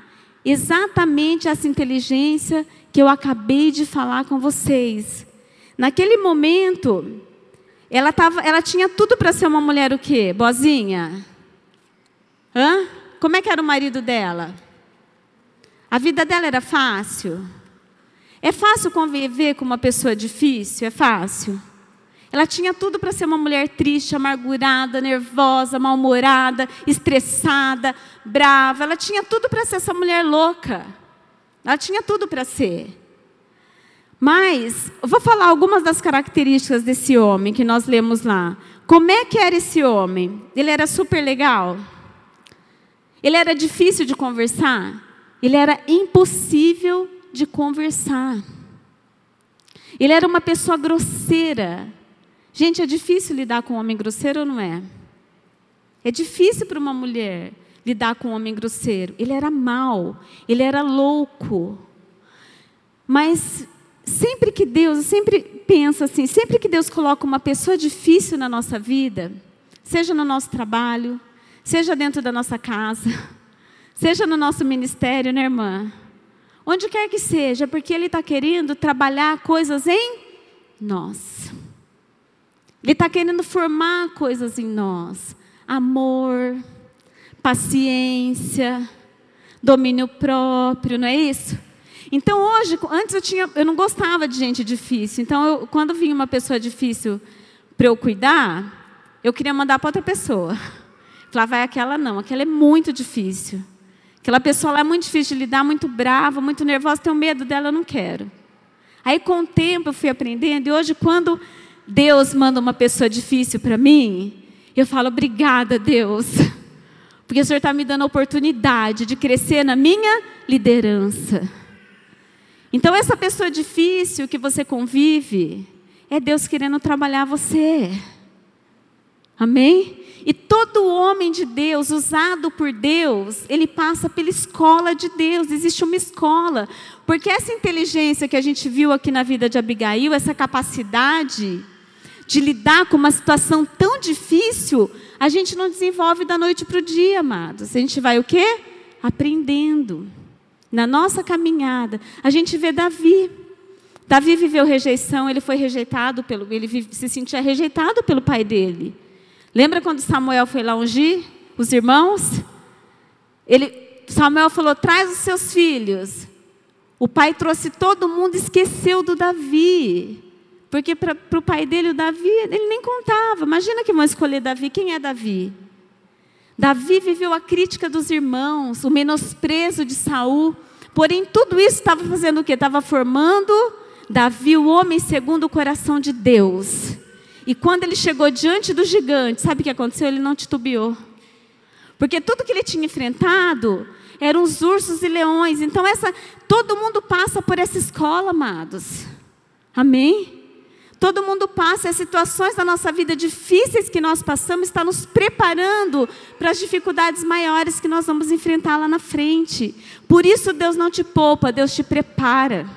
exatamente essa inteligência que eu acabei de falar com vocês. Naquele momento, ela, tava, ela tinha tudo para ser uma mulher o quê? Bozinha? Hã? Como é que era o marido dela? A vida dela era fácil? É fácil conviver com uma pessoa difícil? É fácil? Ela tinha tudo para ser uma mulher triste, amargurada, nervosa, mal-humorada, estressada, brava. Ela tinha tudo para ser essa mulher louca. Ela tinha tudo para ser. Mas, vou falar algumas das características desse homem que nós lemos lá. Como é que era esse homem? Ele era super legal? Ele era difícil de conversar? Ele era impossível de conversar. Ele era uma pessoa grosseira. Gente, é difícil lidar com um homem grosseiro ou não é? É difícil para uma mulher lidar com um homem grosseiro. Ele era mau, ele era louco. Mas sempre que Deus, eu sempre penso assim, sempre que Deus coloca uma pessoa difícil na nossa vida, seja no nosso trabalho, seja dentro da nossa casa, seja no nosso ministério, né, irmã? Onde quer que seja, porque Ele está querendo trabalhar coisas em nós. Ele está querendo formar coisas em nós: amor, paciência, domínio próprio, não é isso? Então hoje, antes eu tinha, eu não gostava de gente difícil. Então eu, quando vinha uma pessoa difícil para eu cuidar, eu queria mandar para outra pessoa. Falava, vai aquela não, aquela é muito difícil. Aquela pessoa lá é muito difícil de lidar, muito brava, muito nervosa, tenho medo dela, eu não quero. Aí com o tempo eu fui aprendendo e hoje quando Deus manda uma pessoa difícil para mim, eu falo, obrigada, Deus, porque o Senhor está me dando a oportunidade de crescer na minha liderança. Então, essa pessoa difícil que você convive, é Deus querendo trabalhar você. Amém? E todo homem de Deus, usado por Deus, ele passa pela escola de Deus, existe uma escola. Porque essa inteligência que a gente viu aqui na vida de Abigail, essa capacidade, de lidar com uma situação tão difícil, a gente não desenvolve da noite para o dia, amados. A gente vai o quê? Aprendendo. Na nossa caminhada, a gente vê Davi. Davi viveu rejeição, ele foi rejeitado pelo, ele se sentia rejeitado pelo pai dele. Lembra quando Samuel foi lá ungir os irmãos? Ele, Samuel falou: traz os seus filhos. O pai trouxe todo mundo, esqueceu do Davi. Porque para o pai dele, o Davi, ele nem contava. Imagina que vão escolher Davi. Quem é Davi? Davi viveu a crítica dos irmãos, o menosprezo de Saul. Porém, tudo isso estava fazendo o quê? Estava formando Davi, o homem segundo o coração de Deus. E quando ele chegou diante do gigante, sabe o que aconteceu? Ele não titubeou. Porque tudo que ele tinha enfrentado eram os ursos e leões. Então, essa, todo mundo passa por essa escola, amados. Amém? Todo mundo passa, as situações da nossa vida difíceis que nós passamos está nos preparando para as dificuldades maiores que nós vamos enfrentar lá na frente. Por isso Deus não te poupa, Deus te prepara.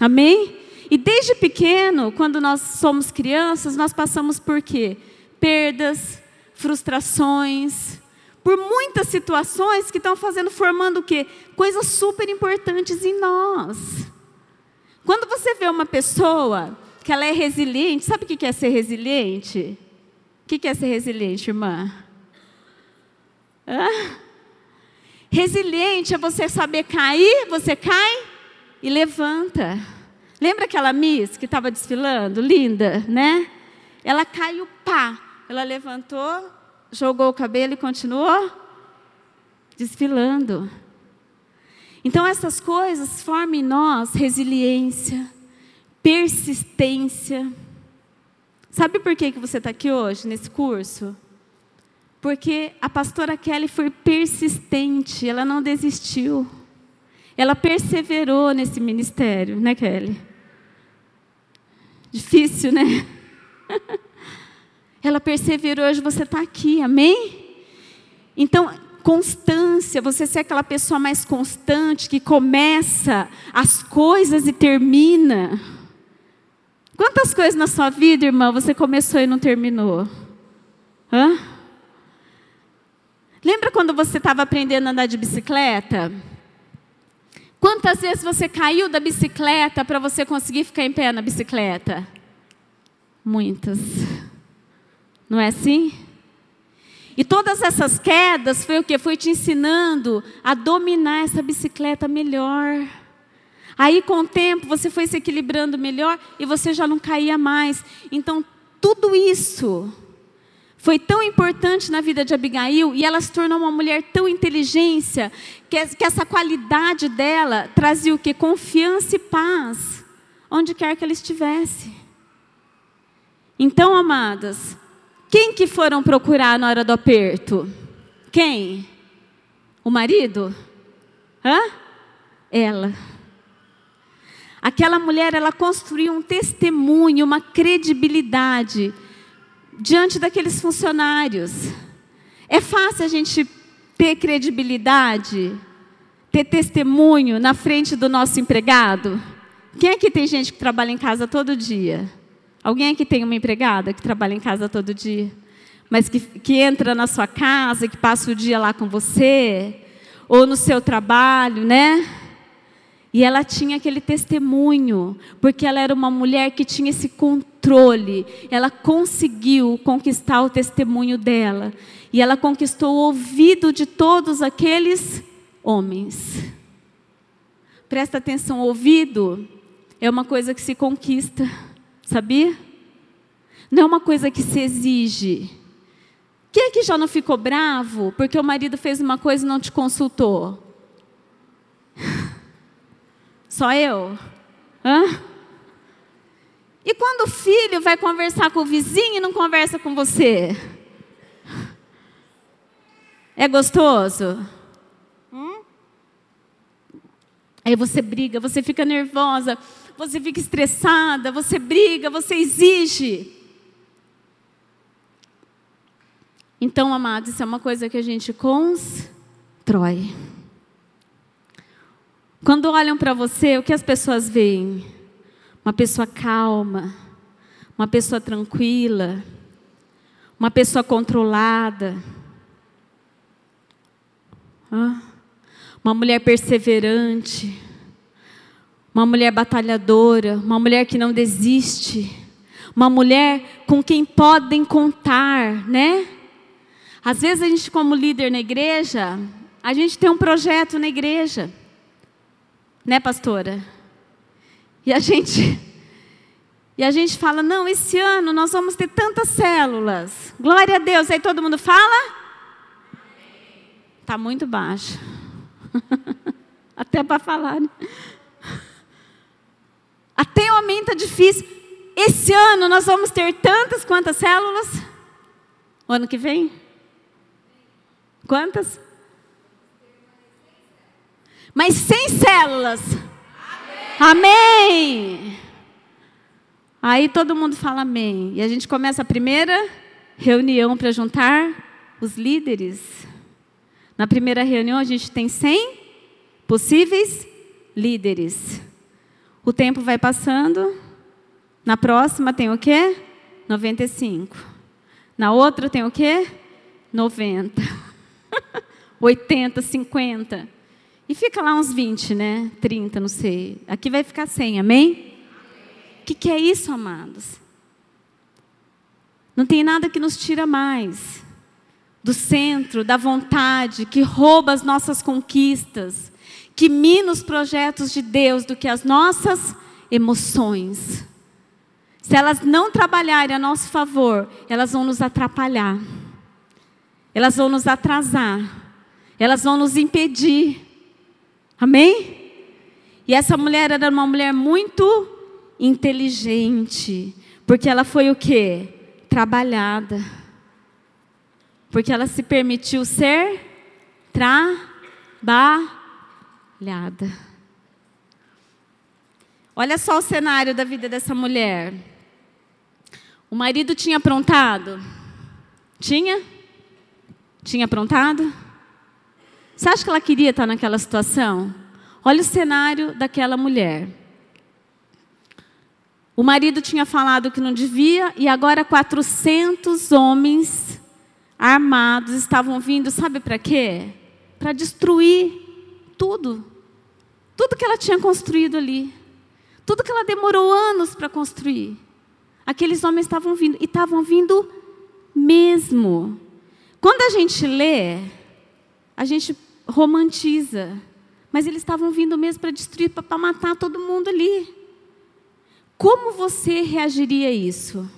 Amém? E desde pequeno, quando nós somos crianças, nós passamos por quê? Perdas, frustrações, por muitas situações que estão fazendo, formando o quê? Coisas super importantes em nós. Quando você vê uma pessoa que ela é resiliente, sabe o que é ser resiliente? O que é ser resiliente, irmã? Hã? Resiliente é você saber cair, você cai e levanta. Lembra aquela Miss que estava desfilando? Linda, né? Ela caiu, pá. Ela levantou, jogou o cabelo e continuou desfilando. Então, essas coisas formam em nós resiliência, persistência. Sabe por que, que você está aqui hoje, nesse curso? Porque a pastora Kelly foi persistente, ela não desistiu. Ela perseverou nesse ministério, né, Kelly? Difícil, né? ela perseverou, hoje você está aqui, amém? Então, constância, você ser aquela pessoa mais constante, que começa as coisas e termina. Quantas coisas na sua vida, irmã, você começou e não terminou? Hã? Lembra quando você estava aprendendo a andar de bicicleta? Quantas vezes você caiu da bicicleta para você conseguir ficar em pé na bicicleta? Muitas. Não é assim? E todas essas quedas foi o que? Foi te ensinando a dominar essa bicicleta melhor. Aí, com o tempo, você foi se equilibrando melhor e você já não caía mais. Então, tudo isso foi tão importante na vida de Abigail e ela se tornou uma mulher tão inteligente que, que essa qualidade dela trazia o que? Confiança e paz, onde quer que ela estivesse. Então, amadas, quem que foram procurar na hora do aperto? Quem? O marido? Hã? Ela. Aquela mulher, ela construiu um testemunho, uma credibilidade diante daqueles funcionários. É fácil a gente ter credibilidade, ter testemunho na frente do nosso empregado? Quem é que tem gente que trabalha em casa todo dia? Alguém aqui tem uma empregada que trabalha em casa todo dia? Mas que, que entra na sua casa, que passa o dia lá com você? Ou no seu trabalho, né? E ela tinha aquele testemunho, porque ela era uma mulher que tinha esse controle. Ela conseguiu conquistar o testemunho dela. E ela conquistou o ouvido de todos aqueles homens. Presta atenção: ouvido é uma coisa que se conquista, sabia? Não é uma coisa que se exige. Quem é que já não ficou bravo porque o marido fez uma coisa e não te consultou? Só eu? Hã? E quando o filho vai conversar com o vizinho e não conversa com você? É gostoso? Hum? Aí você briga, você fica nervosa, você fica estressada, você briga, você exige. Então, amados, isso é uma coisa que a gente constrói. Quando olham para você, o que as pessoas veem? Uma pessoa calma, uma pessoa tranquila, uma pessoa controlada, uma mulher perseverante, uma mulher batalhadora, uma mulher que não desiste, uma mulher com quem podem contar, né? Às vezes a gente, como líder na igreja, a gente tem um projeto na igreja. Né, pastora? E a gente e a gente fala: "Não, esse ano nós vamos ter tantas células". Glória a Deus. Aí todo mundo fala? Tá muito baixo. Até para falar. Né? Até amém está difícil. Esse ano nós vamos ter tantas quantas células? O ano que vem? Quantas? Mas sem células. Amém. Amém. Aí todo mundo fala amém. E a gente começa a primeira reunião para juntar os líderes. Na primeira reunião a gente tem 100 possíveis líderes. O tempo vai passando. Na próxima tem o quê? 95. Na outra tem o quê? 90. 80, 50. E fica lá uns 20, né? 30, não sei. Aqui vai ficar 100, amém? O que, que é isso, amados? Não tem nada que nos tira mais do centro, da vontade, que rouba as nossas conquistas, que mina os projetos de Deus do que as nossas emoções. Se elas não trabalharem a nosso favor, elas vão nos atrapalhar, elas vão nos atrasar, elas vão nos impedir Amém? E essa mulher era uma mulher muito inteligente, porque ela foi o quê? Trabalhada. Porque ela se permitiu ser trabalhada. Olha só o cenário da vida dessa mulher. O marido tinha aprontado? Tinha? Tinha aprontado? Você acha que ela queria estar naquela situação? Olha o cenário daquela mulher. O marido tinha falado que não devia e agora 400 homens armados estavam vindo, sabe para quê? Para destruir tudo. Tudo que ela tinha construído ali. Tudo que ela demorou anos para construir. Aqueles homens estavam vindo e estavam vindo mesmo. Quando a gente lê, a gente romantiza. Mas eles estavam vindo mesmo para destruir, para matar todo mundo ali. Como você reagiria a isso?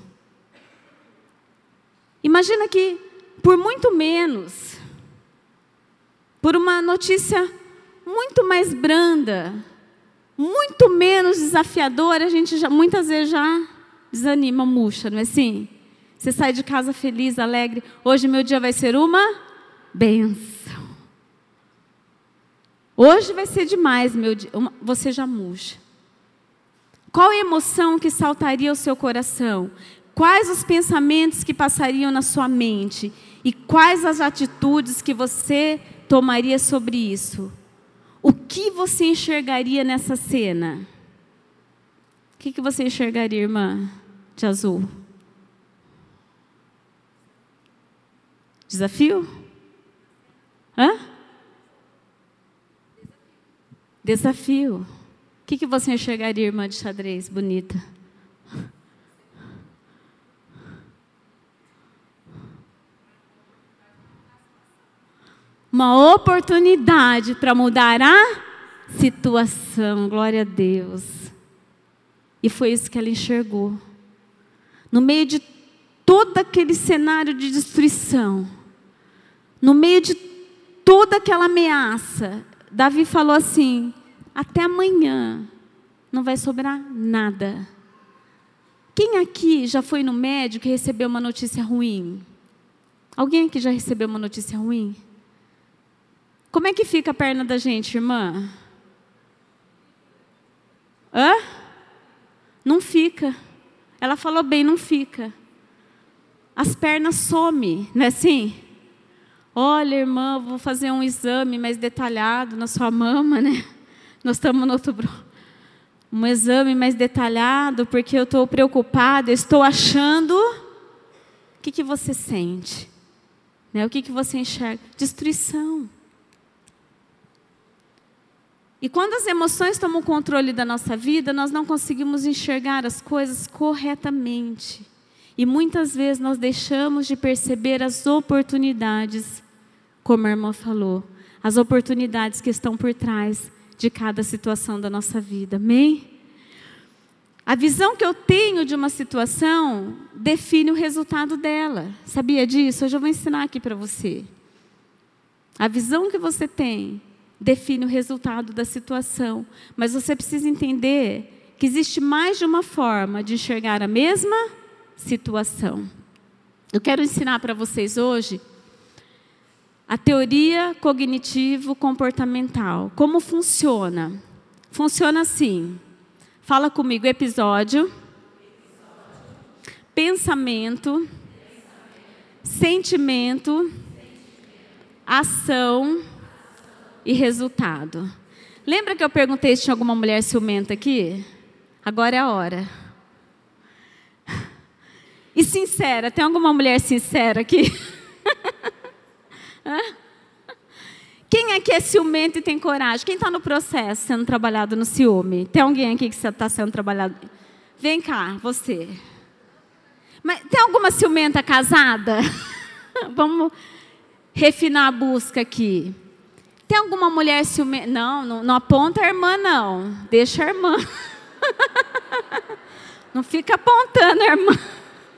Imagina que, por muito menos, por uma notícia muito mais branda, muito menos desafiadora, a gente já, muitas vezes já desanima, murcha, não é assim? Você sai de casa feliz, alegre. Hoje meu dia vai ser uma benção. Hoje vai ser demais, meu dia. Você já murcha. Qual emoção que saltaria ao seu coração? Quais os pensamentos que passariam na sua mente? E quais as atitudes que você tomaria sobre isso? O que você enxergaria nessa cena? O que, que você enxergaria, irmã de azul? Desafio? Hã? Desafio. O que, que você enxergaria, irmã de xadrez, bonita? Uma oportunidade para mudar a situação, glória a Deus. E foi isso que ela enxergou. No meio de todo aquele cenário de destruição, no meio de toda aquela ameaça, Davi falou assim: até amanhã não vai sobrar nada. Quem aqui já foi no médico e recebeu uma notícia ruim? Alguém aqui já recebeu uma notícia ruim? Como é que fica a perna da gente, irmã? Hã? Não fica. Ela falou bem, não fica. As pernas somem, não é assim? Olha, irmã, vou fazer um exame mais detalhado na sua mama, né? Nós estamos no outubro. Um exame mais detalhado, porque eu estou preocupada, estou achando. O que, que você sente? Né? O que, que você enxerga? Destruição. E quando as emoções tomam controle da nossa vida, nós não conseguimos enxergar as coisas corretamente. E muitas vezes nós deixamos de perceber as oportunidades como a irmã falou, as oportunidades que estão por trás de cada situação da nossa vida. Amém? A visão que eu tenho de uma situação define o resultado dela. Sabia disso? Hoje eu vou ensinar aqui para você. A visão que você tem define o resultado da situação. Mas você precisa entender que existe mais de uma forma de enxergar a mesma situação. Eu quero ensinar para vocês hoje a teoria cognitivo-comportamental. Como funciona? Funciona assim. Fala comigo, episódio, pensamento, sentimento, ação e resultado. Lembra que eu perguntei se tinha alguma mulher ciumenta aqui? Agora é a hora. E sincera, tem alguma mulher sincera aqui? Quem aqui é ciumento e tem coragem? Quem está no processo sendo trabalhado no ciúme? Tem alguém aqui que está sendo trabalhado? Vem cá, você. Mas tem alguma ciumenta casada? Vamos refinar a busca aqui. Tem alguma mulher ciumenta? Não, não, não aponta a irmã, não. Deixa a irmã. Não fica apontando a irmã.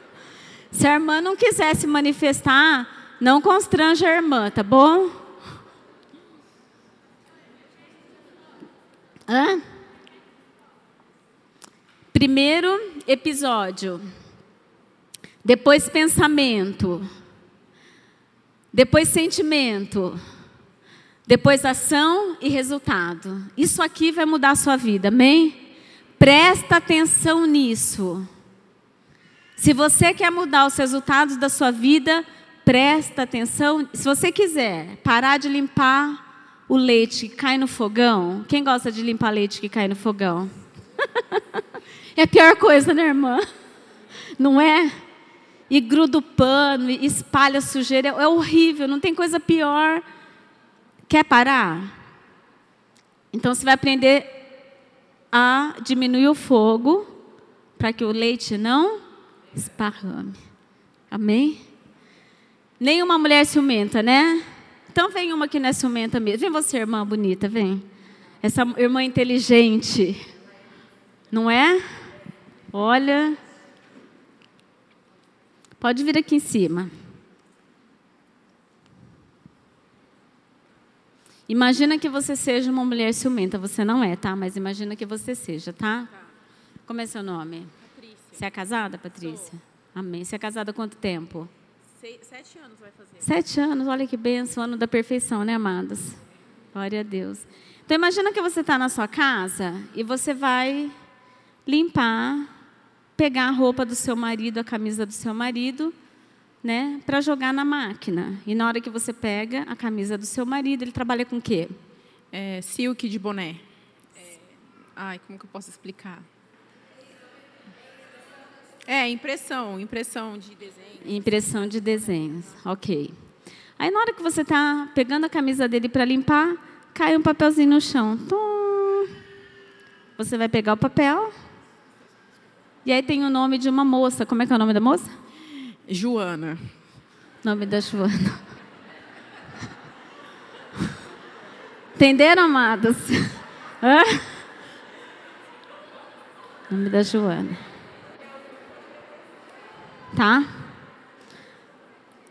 Se a irmã não quiser se manifestar, não constrange a irmã, tá bom? Hã? Primeiro episódio. Depois pensamento. Depois sentimento. Depois ação e resultado. Isso aqui vai mudar a sua vida, amém? Presta atenção nisso. Se você quer mudar os resultados da sua vida, presta atenção. Se você quiser parar de limpar o leite que cai no fogão, quem gosta de limpar leite que cai no fogão? é a pior coisa, né, irmã? Não é? E gruda o pano, espalha sujeira, é horrível, não tem coisa pior. Quer parar? Então você vai aprender a diminuir o fogo para que o leite não esparrame. Amém? Nenhuma mulher ciumenta, né? Então vem uma que não é ciumenta mesmo. Vem você, irmã bonita, vem. Essa irmã inteligente. Não é? Olha. Pode vir aqui em cima. Imagina que você seja uma mulher ciumenta. Você não é, tá? Mas imagina que você seja, tá? Como é seu nome? Você é casada, Patrícia? Sou. Amém. Você é casada há quanto tempo? Seis, sete anos vai fazer. Sete anos, olha que benção, ano da perfeição, né, amados? Glória a Deus. Então imagina que você está na sua casa e você vai limpar, pegar a roupa do seu marido, a camisa do seu marido, né, para jogar na máquina. E na hora que você pega a camisa do seu marido, ele trabalha com o quê? É, silk de boné. É, ai, como que eu posso explicar? É, impressão, impressão de desenhos. Impressão de desenhos, ok. Aí na hora que você está pegando a camisa dele para limpar, cai um papelzinho no chão. Tum. Você vai pegar o papel. E aí tem o nome de uma moça. Como é que é o nome da moça? Joana. Nome da Joana. Entenderam, amados? Hã? Nome da Joana tá?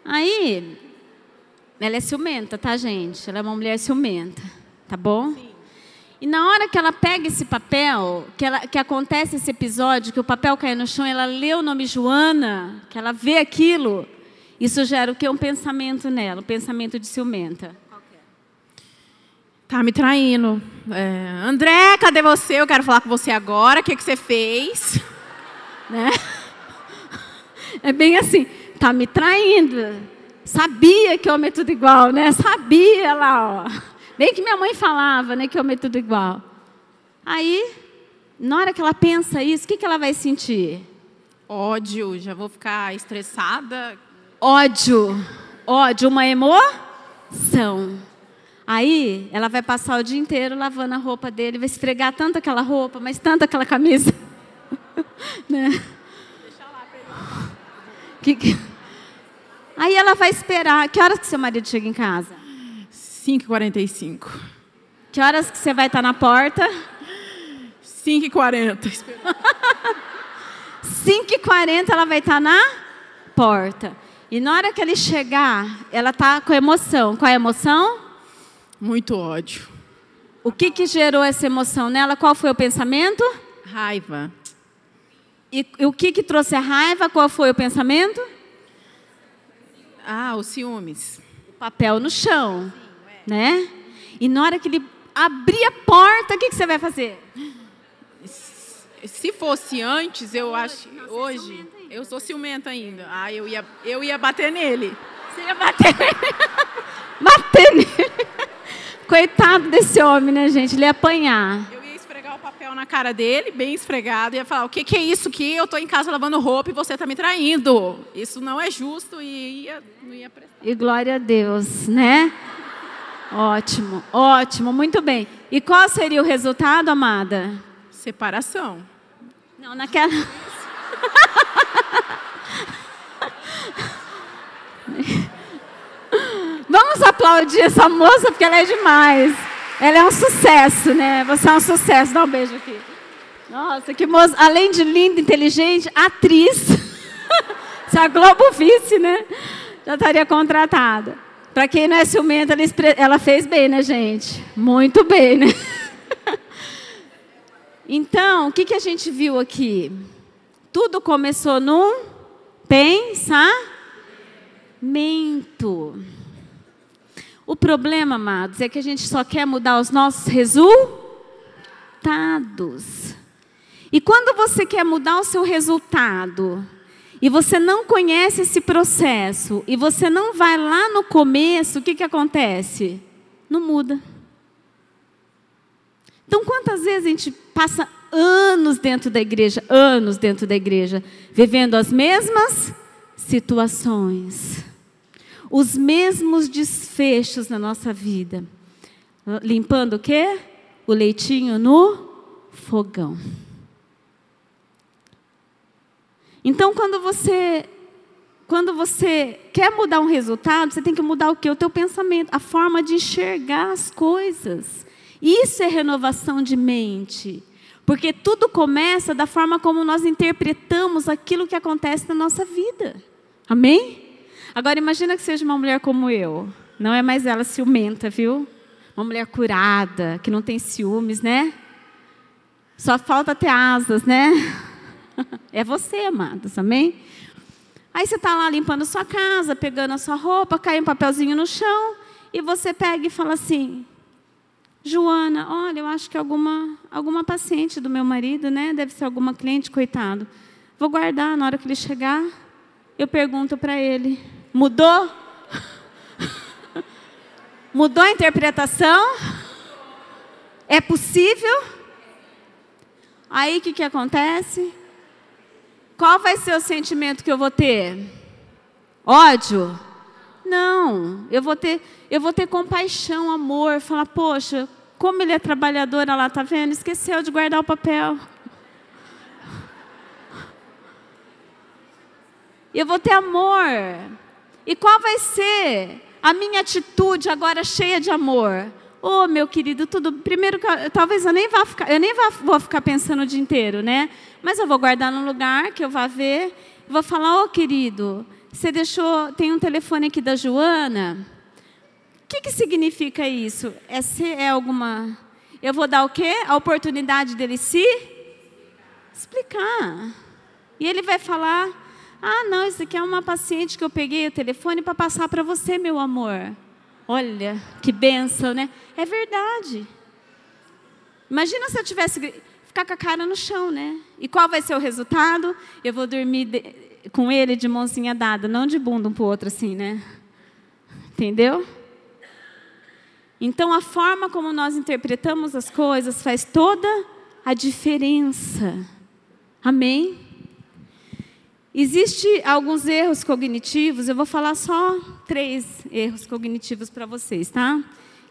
Aí, ela é ciumenta, tá, gente? Ela é uma mulher ciumenta, tá bom? Sim. E na hora que ela pega esse papel, que, ela, que acontece esse episódio, que o papel cai no chão, ela lê o nome Joana, que ela vê aquilo, isso gera o que? Um pensamento nela, um pensamento de ciumenta. Tá me traindo. É, André, cadê você? Eu quero falar com você agora. O que, que você fez? Né? É bem assim, tá me traindo. Sabia que homem é tudo igual, né? Sabia lá, ó. Bem que minha mãe falava, né, que homem é tudo igual. Aí, na hora que ela pensa isso, o que, que ela vai sentir? Ódio, já vou ficar estressada. Ódio, ódio, uma emoção. Aí, ela vai passar o dia inteiro lavando a roupa dele, vai esfregar tanto aquela roupa, mas tanto aquela camisa. né? Que, que... Aí ela vai esperar. Que horas que seu marido chega em casa? 5h45. Que horas que você vai estar na porta? 5h40. 5h40 ela vai estar na porta. E na hora que ele chegar, ela está com emoção. Qual é a emoção? Muito ódio. O que, que gerou essa emoção nela? Qual foi o pensamento? Raiva. E, o que, que trouxe a raiva? Qual foi o pensamento? Ah, os ciúmes. O papel no chão, Sim, né? E na hora que ele abrir a porta, o que, que você vai fazer? Se fosse antes, eu acho. Hoje. Eu sou ciumenta ainda. Ah, eu ia, eu ia bater nele. Você ia bater nele. bater nele. Coitado desse homem, né, gente? Ele ia apanhar. Eu papel na cara dele, bem esfregado, e ia falar: o que, que é isso que eu estou em casa lavando roupa e você está me traindo? Isso não é justo e ia, não ia prestar. E glória a Deus, né? Ótimo, ótimo, muito bem. E qual seria o resultado, amada? Separação. Não, naquela. Vamos aplaudir essa moça porque ela é demais. Ela é um sucesso, né? Você é um sucesso. Dá um beijo aqui. Nossa, que moça. Além de linda, inteligente, atriz. Se a Globo visse, né? Já estaria contratada. Para quem não é ciumenta, ela fez bem, né, gente? Muito bem, né? Então, o que, que a gente viu aqui? Tudo começou num pensamento. O problema, amados, é que a gente só quer mudar os nossos resultados. E quando você quer mudar o seu resultado, e você não conhece esse processo, e você não vai lá no começo, o que, que acontece? Não muda. Então, quantas vezes a gente passa anos dentro da igreja, anos dentro da igreja, vivendo as mesmas situações os mesmos desfechos na nossa vida. Limpando o quê? O leitinho no fogão. Então, quando você quando você quer mudar um resultado, você tem que mudar o quê? O teu pensamento, a forma de enxergar as coisas. Isso é renovação de mente. Porque tudo começa da forma como nós interpretamos aquilo que acontece na nossa vida. Amém? Agora imagina que seja uma mulher como eu. Não é mais ela ciumenta, viu? Uma mulher curada, que não tem ciúmes, né? Só falta ter asas, né? É você, amados, amém? Aí você está lá limpando sua casa, pegando a sua roupa, cai um papelzinho no chão, e você pega e fala assim: Joana, olha, eu acho que alguma, alguma paciente do meu marido, né? Deve ser alguma cliente, coitado. Vou guardar na hora que ele chegar. Eu pergunto para ele: Mudou? Mudou a interpretação? É possível? Aí o que, que acontece? Qual vai ser o sentimento que eu vou ter? Ódio? Não, eu vou ter, eu vou ter compaixão, amor, falar, poxa, como ele é trabalhador, lá, tá vendo? Esqueceu de guardar o papel. Eu vou ter amor. E qual vai ser a minha atitude agora cheia de amor? Ô, oh, meu querido, tudo. Primeiro, talvez eu nem vá ficar, eu nem vou ficar pensando o dia inteiro, né? Mas eu vou guardar num lugar que eu vá ver. Vou falar, ô, oh, querido, você deixou. Tem um telefone aqui da Joana. O que, que significa isso? É, ser, é alguma. Eu vou dar o quê? A oportunidade dele se explicar. E ele vai falar ah, não, isso aqui é uma paciente que eu peguei o telefone para passar para você, meu amor. Olha, que benção, né? É verdade. Imagina se eu tivesse ficar com a cara no chão, né? E qual vai ser o resultado? Eu vou dormir de, com ele de mãozinha dada, não de bunda um para o outro assim, né? Entendeu? Então, a forma como nós interpretamos as coisas faz toda a diferença. Amém? Existem alguns erros cognitivos, eu vou falar só três erros cognitivos para vocês, tá?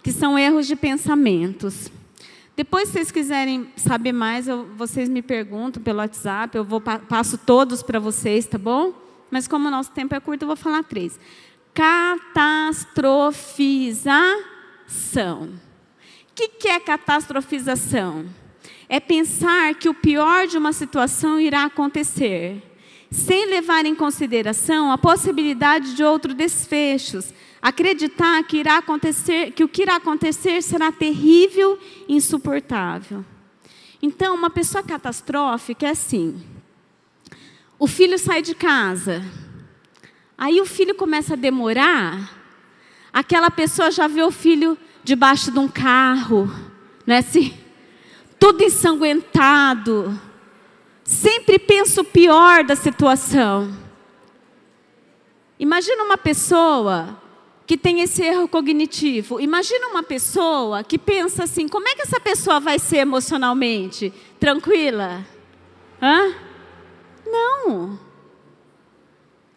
Que são erros de pensamentos. Depois, se vocês quiserem saber mais, eu, vocês me perguntam pelo WhatsApp, eu vou, passo todos para vocês, tá bom? Mas como o nosso tempo é curto, eu vou falar três. Catastrofização. O que, que é catastrofização? É pensar que o pior de uma situação irá acontecer sem levar em consideração a possibilidade de outros desfechos, acreditar que irá acontecer, que o que irá acontecer será terrível insuportável. Então, uma pessoa catastrófica é assim: o filho sai de casa, aí o filho começa a demorar, aquela pessoa já vê o filho debaixo de um carro, não é assim? Tudo ensanguentado, sempre pensa o pior da situação. Imagina uma pessoa que tem esse erro cognitivo. Imagina uma pessoa que pensa assim: como é que essa pessoa vai ser emocionalmente? Tranquila? Hã? Não.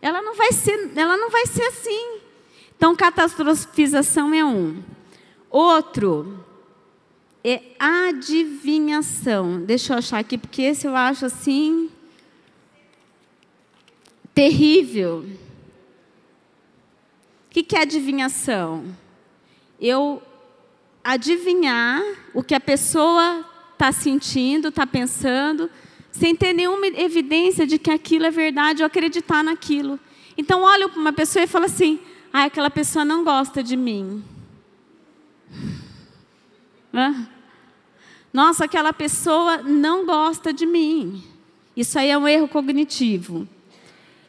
Ela não vai ser, ela não vai ser assim. Então, catastrofização é um. Outro é adivinhação. Deixa eu achar aqui, porque esse eu acho assim terrível. O que, é adivinhação? Eu adivinhar o que a pessoa está sentindo, está pensando, sem ter nenhuma evidência de que aquilo é verdade ou acreditar naquilo. Então, olho para uma pessoa e falo assim: ah, aquela pessoa não gosta de mim. Nossa, aquela pessoa não gosta de mim. Isso aí é um erro cognitivo.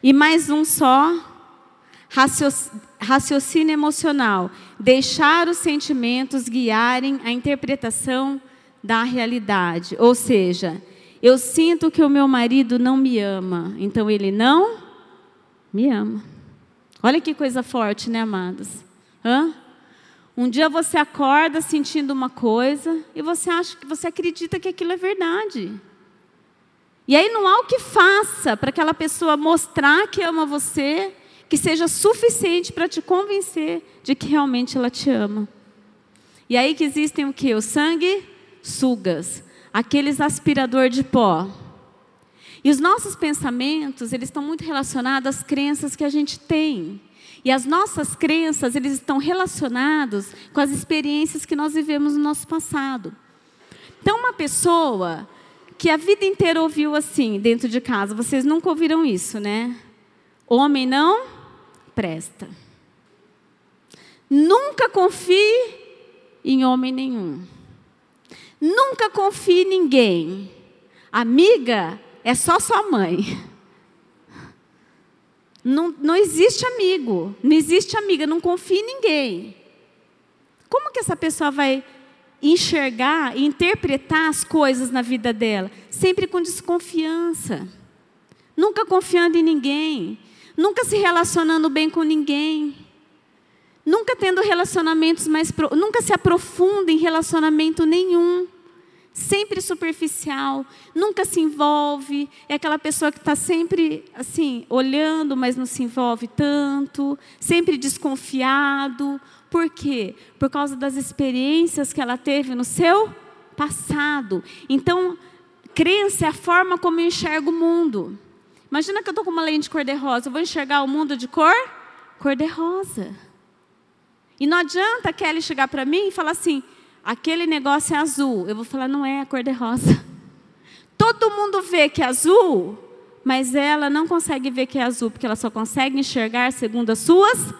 E mais um só, raciocínio emocional, deixar os sentimentos guiarem a interpretação da realidade. Ou seja, eu sinto que o meu marido não me ama, então ele não me ama. Olha que coisa forte, né, amados? Hã? Um dia você acorda sentindo uma coisa e você acha que você acredita que aquilo é verdade. E aí não há o que faça para aquela pessoa mostrar que ama você que seja suficiente para te convencer de que realmente ela te ama. E aí que existem o que? O sangue sugas, aqueles aspirador de pó. E os nossos pensamentos, eles estão muito relacionados às crenças que a gente tem. E as nossas crenças, eles estão relacionados com as experiências que nós vivemos no nosso passado. Então, uma pessoa que a vida inteira ouviu assim, dentro de casa, vocês nunca ouviram isso, né? Homem não presta. Nunca confie em homem nenhum. Nunca confie em ninguém. Amiga é só sua mãe. Não, não existe amigo, não existe amiga, não confie em ninguém. Como que essa pessoa vai enxergar e interpretar as coisas na vida dela? Sempre com desconfiança. Nunca confiando em ninguém nunca se relacionando bem com ninguém, nunca tendo relacionamentos mais, nunca se aprofunda em relacionamento nenhum, sempre superficial, nunca se envolve, é aquela pessoa que está sempre assim olhando, mas não se envolve tanto, sempre desconfiado. Por quê? Por causa das experiências que ela teve no seu passado. Então, crença é a forma como eu enxergo o mundo. Imagina que eu estou com uma lente cor-de-rosa, eu vou enxergar o mundo de cor cor-de-rosa. E não adianta a Kelly chegar para mim e falar assim: aquele negócio é azul. Eu vou falar: não é, é cor-de-rosa. Todo mundo vê que é azul, mas ela não consegue ver que é azul, porque ela só consegue enxergar segundo as suas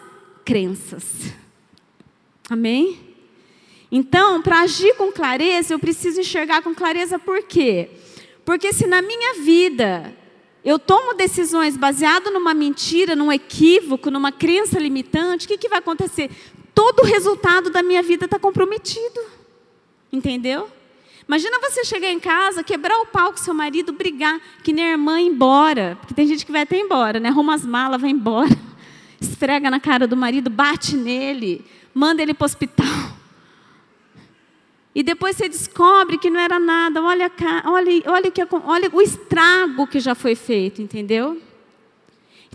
crenças. Amém? Então, para agir com clareza, eu preciso enxergar com clareza por quê? Porque se na minha vida eu tomo decisões baseado numa mentira, num equívoco, numa crença limitante, o que, que vai acontecer? Todo o resultado da minha vida está comprometido. Entendeu? Imagina você chegar em casa, quebrar o pau com seu marido, brigar, que nem a irmã ir embora. Porque tem gente que vai até embora, né? Arruma as malas, vai embora. Esfrega na cara do marido, bate nele, manda ele para o hospital. E depois você descobre que não era nada. Olha, olha, olha, que, olha o estrago que já foi feito, entendeu?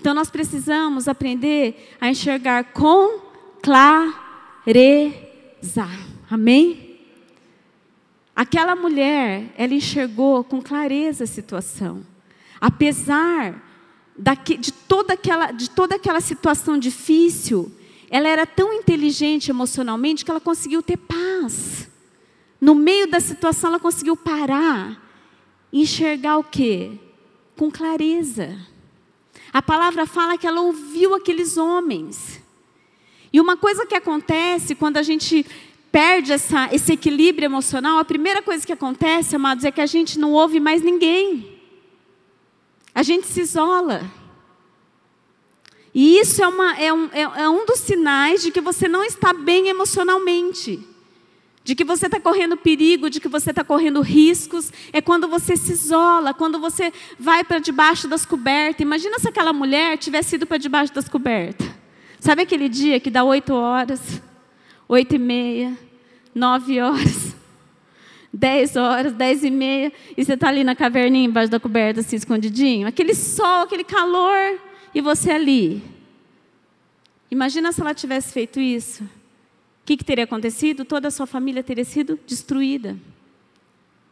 Então nós precisamos aprender a enxergar com clareza. Amém? Aquela mulher, ela enxergou com clareza a situação. Apesar de, toda aquela, de toda aquela situação difícil, ela era tão inteligente emocionalmente que ela conseguiu ter paz. No meio da situação, ela conseguiu parar enxergar o quê? Com clareza. A palavra fala que ela ouviu aqueles homens. E uma coisa que acontece quando a gente perde essa, esse equilíbrio emocional, a primeira coisa que acontece, amados, é que a gente não ouve mais ninguém. A gente se isola. E isso é, uma, é, um, é, é um dos sinais de que você não está bem emocionalmente de que você está correndo perigo, de que você está correndo riscos, é quando você se isola, quando você vai para debaixo das cobertas. Imagina se aquela mulher tivesse ido para debaixo das cobertas. Sabe aquele dia que dá oito horas, oito e meia, nove horas, dez horas, dez e meia, e você está ali na caverninha embaixo da coberta, assim, escondidinho? Aquele sol, aquele calor, e você ali. Imagina se ela tivesse feito isso que, que teria acontecido? Toda a sua família teria sido destruída.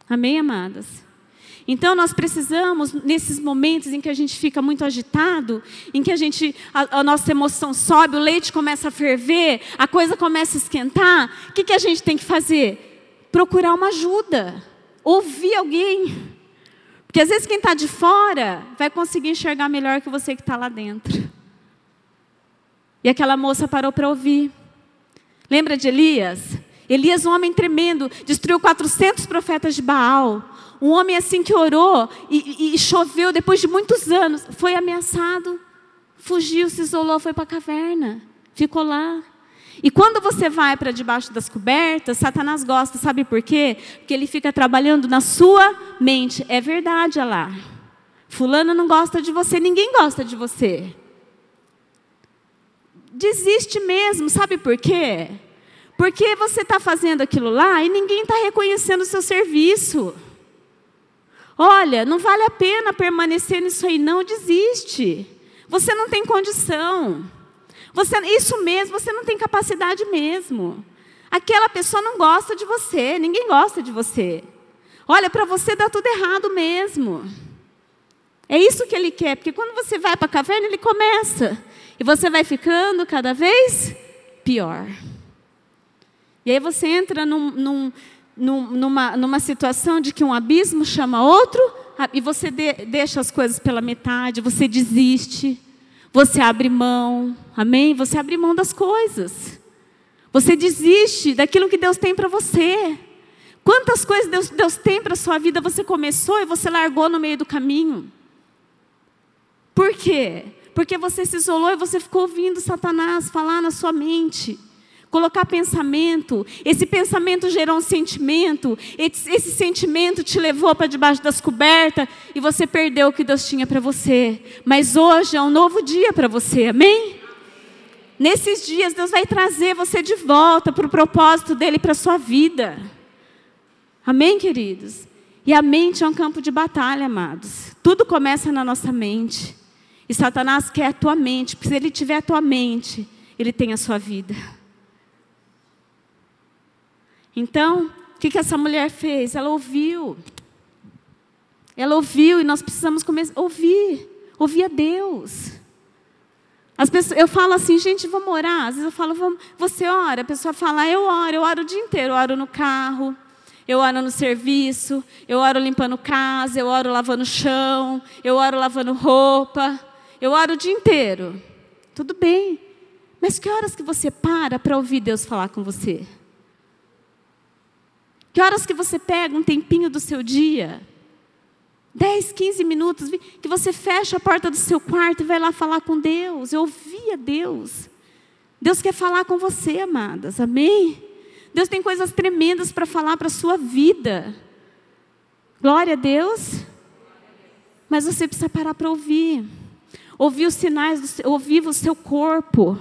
Amém, amadas? Então nós precisamos, nesses momentos em que a gente fica muito agitado, em que a gente, a, a, nossa emoção sobe, o leite começa a ferver, a coisa começa a esquentar, o que, que a gente tem que fazer? Procurar uma ajuda, ouvir alguém. Porque às vezes quem está de fora vai conseguir enxergar melhor que você que está lá dentro. E aquela moça parou para ouvir. Lembra de Elias? Elias, um homem tremendo, destruiu 400 profetas de Baal. Um homem assim que orou e, e choveu depois de muitos anos. Foi ameaçado, fugiu, se isolou, foi para a caverna, ficou lá. E quando você vai para debaixo das cobertas, Satanás gosta, sabe por quê? Porque ele fica trabalhando na sua mente. É verdade, lá. Fulano não gosta de você, ninguém gosta de você desiste mesmo, sabe por quê? Porque você está fazendo aquilo lá e ninguém está reconhecendo o seu serviço. Olha, não vale a pena permanecer nisso aí, não, desiste. Você não tem condição. Você, isso mesmo, você não tem capacidade mesmo. Aquela pessoa não gosta de você, ninguém gosta de você. Olha, para você dá tudo errado mesmo. É isso que ele quer, porque quando você vai para a caverna, ele começa. E você vai ficando cada vez pior. E aí você entra num, num, num, numa, numa situação de que um abismo chama outro, e você de, deixa as coisas pela metade, você desiste, você abre mão, amém? Você abre mão das coisas. Você desiste daquilo que Deus tem para você. Quantas coisas Deus, Deus tem para a sua vida você começou e você largou no meio do caminho? Por quê? Porque você se isolou e você ficou ouvindo Satanás falar na sua mente. Colocar pensamento, esse pensamento gerou um sentimento, esse, sentimento te levou para debaixo das cobertas e você perdeu o que Deus tinha para você. Mas hoje é um novo dia para você, amém? Nesses dias, Deus vai trazer você de volta para o propósito dele para a sua vida. Amém, queridos? E a mente é um campo de batalha, amados. Tudo começa na nossa mente. E Satanás quer a tua mente, porque se ele tiver a tua mente, ele tem a sua vida. Então, o que, que essa mulher fez? Ela ouviu. Ela ouviu e nós precisamos começar a ouvir. Ouvir a Deus. As pessoas, eu falo assim, gente, vamos orar. Às vezes eu falo, vamos, você ora. A pessoa fala, eu oro, eu oro o dia inteiro. Eu oro no carro, eu oro no serviço, eu oro limpando casa, eu oro lavando chão, eu oro lavando roupa. Eu oro o dia inteiro. Tudo bem. Mas que horas que você para para ouvir Deus falar com você? Que horas que você pega um tempinho do seu dia? 10, 15 minutos, que você fecha a porta do seu quarto e vai lá falar com Deus. Eu a Deus. Deus quer falar com você, amadas. Amém? Deus tem coisas tremendas para falar para a sua vida. Glória a Deus. Mas você precisa parar para ouvir. Ouvir os sinais, do seu, ouvir o seu corpo.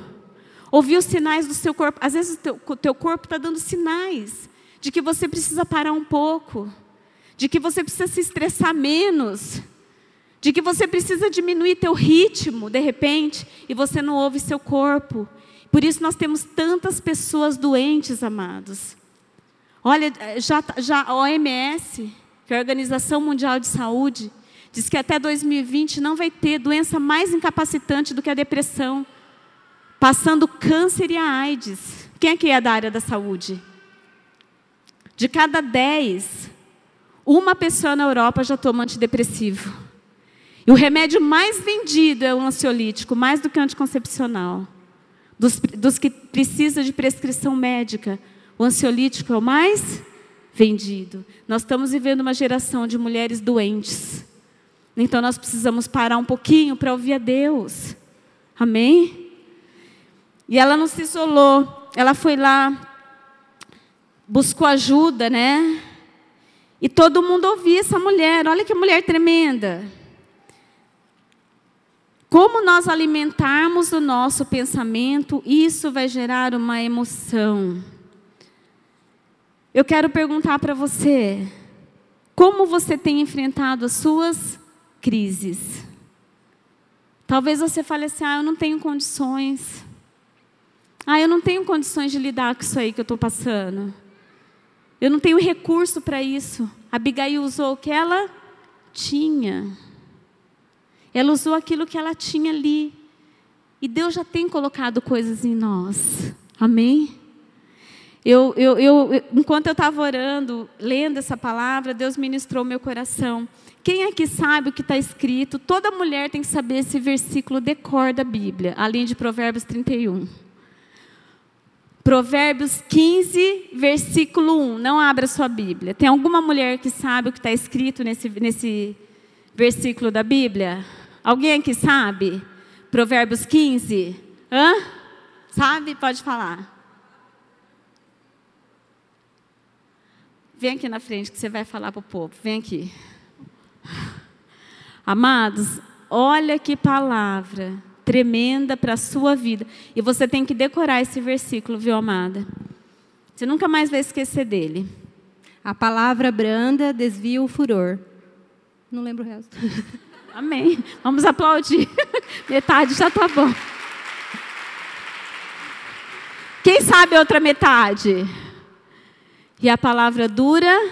Ouvir os sinais do seu corpo. Às vezes o teu, o teu corpo está dando sinais de que você precisa parar um pouco. De que você precisa se estressar menos. De que você precisa diminuir teu ritmo, de repente, e você não ouve seu corpo. Por isso nós temos tantas pessoas doentes, amados. Olha, já, já a OMS, que é a Organização Mundial de Saúde, Diz que até 2020 não vai ter doença mais incapacitante do que a depressão, passando câncer e a AIDS. Quem aqui é da área da saúde? De cada 10, uma pessoa na Europa já toma antidepressivo. E o remédio mais vendido é o ansiolítico, mais do que o anticoncepcional. Dos, dos que precisam de prescrição médica, o ansiolítico é o mais vendido. Nós estamos vivendo uma geração de mulheres doentes então nós precisamos parar um pouquinho para ouvir a Deus. Amém? E ela não se isolou, ela foi lá buscou ajuda, né? E todo mundo ouvia essa mulher. Olha que mulher tremenda. Como nós alimentarmos o nosso pensamento, isso vai gerar uma emoção. Eu quero perguntar para você: como você tem enfrentado as suas crises? Talvez você fale assim: ah, eu não tenho condições. Ah, eu não tenho condições de lidar com isso aí que eu estou passando. Eu não tenho recurso para isso. Abigail usou o que ela tinha. Ela usou aquilo que ela tinha ali. E Deus já tem colocado coisas em nós. Amém? Eu, eu, eu, enquanto eu estava orando, lendo essa palavra, Deus ministrou meu coração. Quem aqui sabe o que está escrito? Toda mulher tem que saber esse versículo decor da Bíblia, além de Provérbios 31. Provérbios 15, versículo 1. Não abra sua Bíblia. Tem alguma mulher que sabe o que está escrito nesse, nesse versículo da Bíblia? Alguém aqui sabe? Provérbios 15. Hã? Sabe? Pode falar. Vem aqui na frente que você vai falar para o povo. Vem aqui. Amados, olha que palavra tremenda para a sua vida. E você tem que decorar esse versículo, viu, amada? Você nunca mais vai esquecer dele. A palavra branda desvia o furor. Não lembro o resto. Amém. Vamos aplaudir. Metade já está bom. Quem sabe a outra metade? E a palavra dura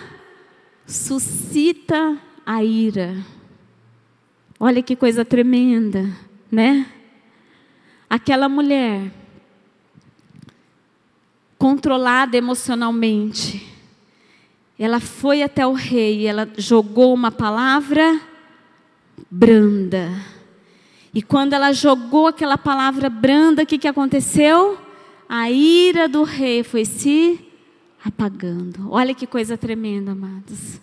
suscita a ira. Olha que coisa tremenda, né? Aquela mulher controlada emocionalmente, ela foi até o rei ela jogou uma palavra branda. E quando ela jogou aquela palavra branda, o que, que aconteceu? A ira do rei foi se apagando. Olha que coisa tremenda, amados.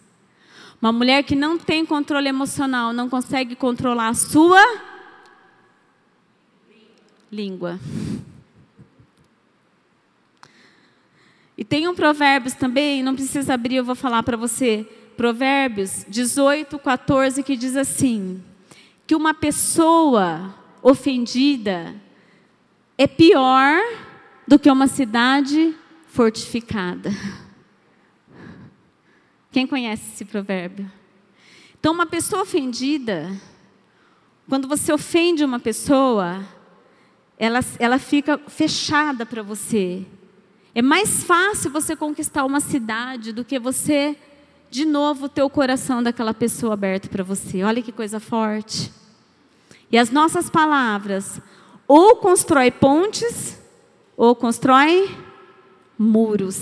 Uma mulher que não tem controle emocional, não consegue controlar a sua língua. E tem um Provérbios também, não precisa abrir, eu vou falar para você. Provérbios 18, 14, que diz assim: que uma pessoa ofendida é pior do que uma cidade fortificada. Quem conhece esse provérbio? Então, uma pessoa ofendida, quando você ofende uma pessoa, ela, ela fica fechada para você. É mais fácil você conquistar uma cidade do que você, de novo, ter o coração daquela pessoa aberto para você. Olha que coisa forte. E as nossas palavras ou constrói pontes ou constrói muros.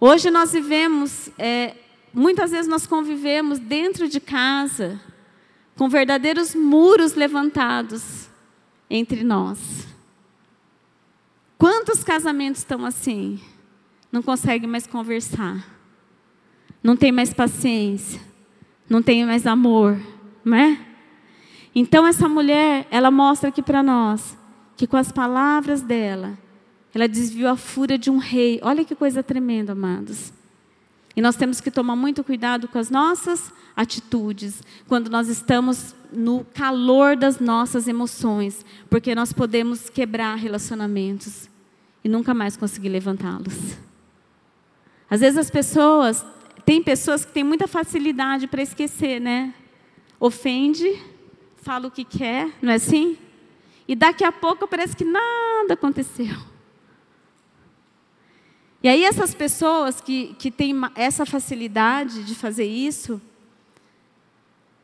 Hoje nós vivemos, é, muitas vezes nós convivemos dentro de casa com verdadeiros muros levantados entre nós. Quantos casamentos estão assim? Não conseguem mais conversar, não tem mais paciência, não tem mais amor, não é? Então essa mulher, ela mostra aqui para nós que com as palavras dela, ela desviou a fúria de um rei. Olha que coisa tremenda, amados. E nós temos que tomar muito cuidado com as nossas atitudes, quando nós estamos no calor das nossas emoções, porque nós podemos quebrar relacionamentos e nunca mais conseguir levantá-los. Às vezes as pessoas, tem pessoas que têm muita facilidade para esquecer, né? Ofende, fala o que quer, não é assim? E daqui a pouco parece que nada aconteceu. E aí essas pessoas que, que têm essa facilidade de fazer isso,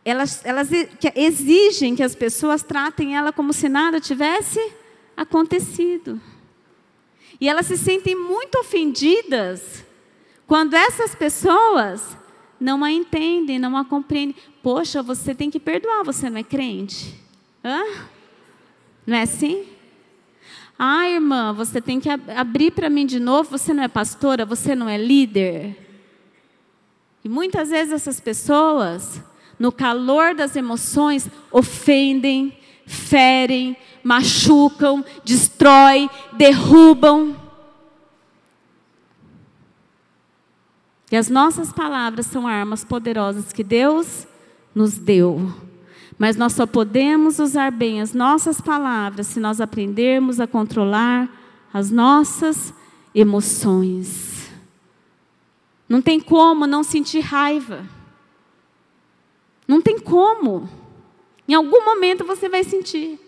elas, elas exigem que as pessoas tratem ela como se nada tivesse acontecido. E elas se sentem muito ofendidas quando essas pessoas não a entendem, não a compreendem. Poxa, você tem que perdoar, você não é crente? Hã? Não é assim? Ah, irmã, você tem que abrir para mim de novo. Você não é pastora, você não é líder. E muitas vezes essas pessoas, no calor das emoções, ofendem, ferem, machucam, destroem, derrubam. E as nossas palavras são armas poderosas que Deus nos deu. Mas nós só podemos usar bem as nossas palavras se nós aprendermos a controlar as nossas emoções. Não tem como não sentir raiva. Não tem como. Em algum momento você vai sentir.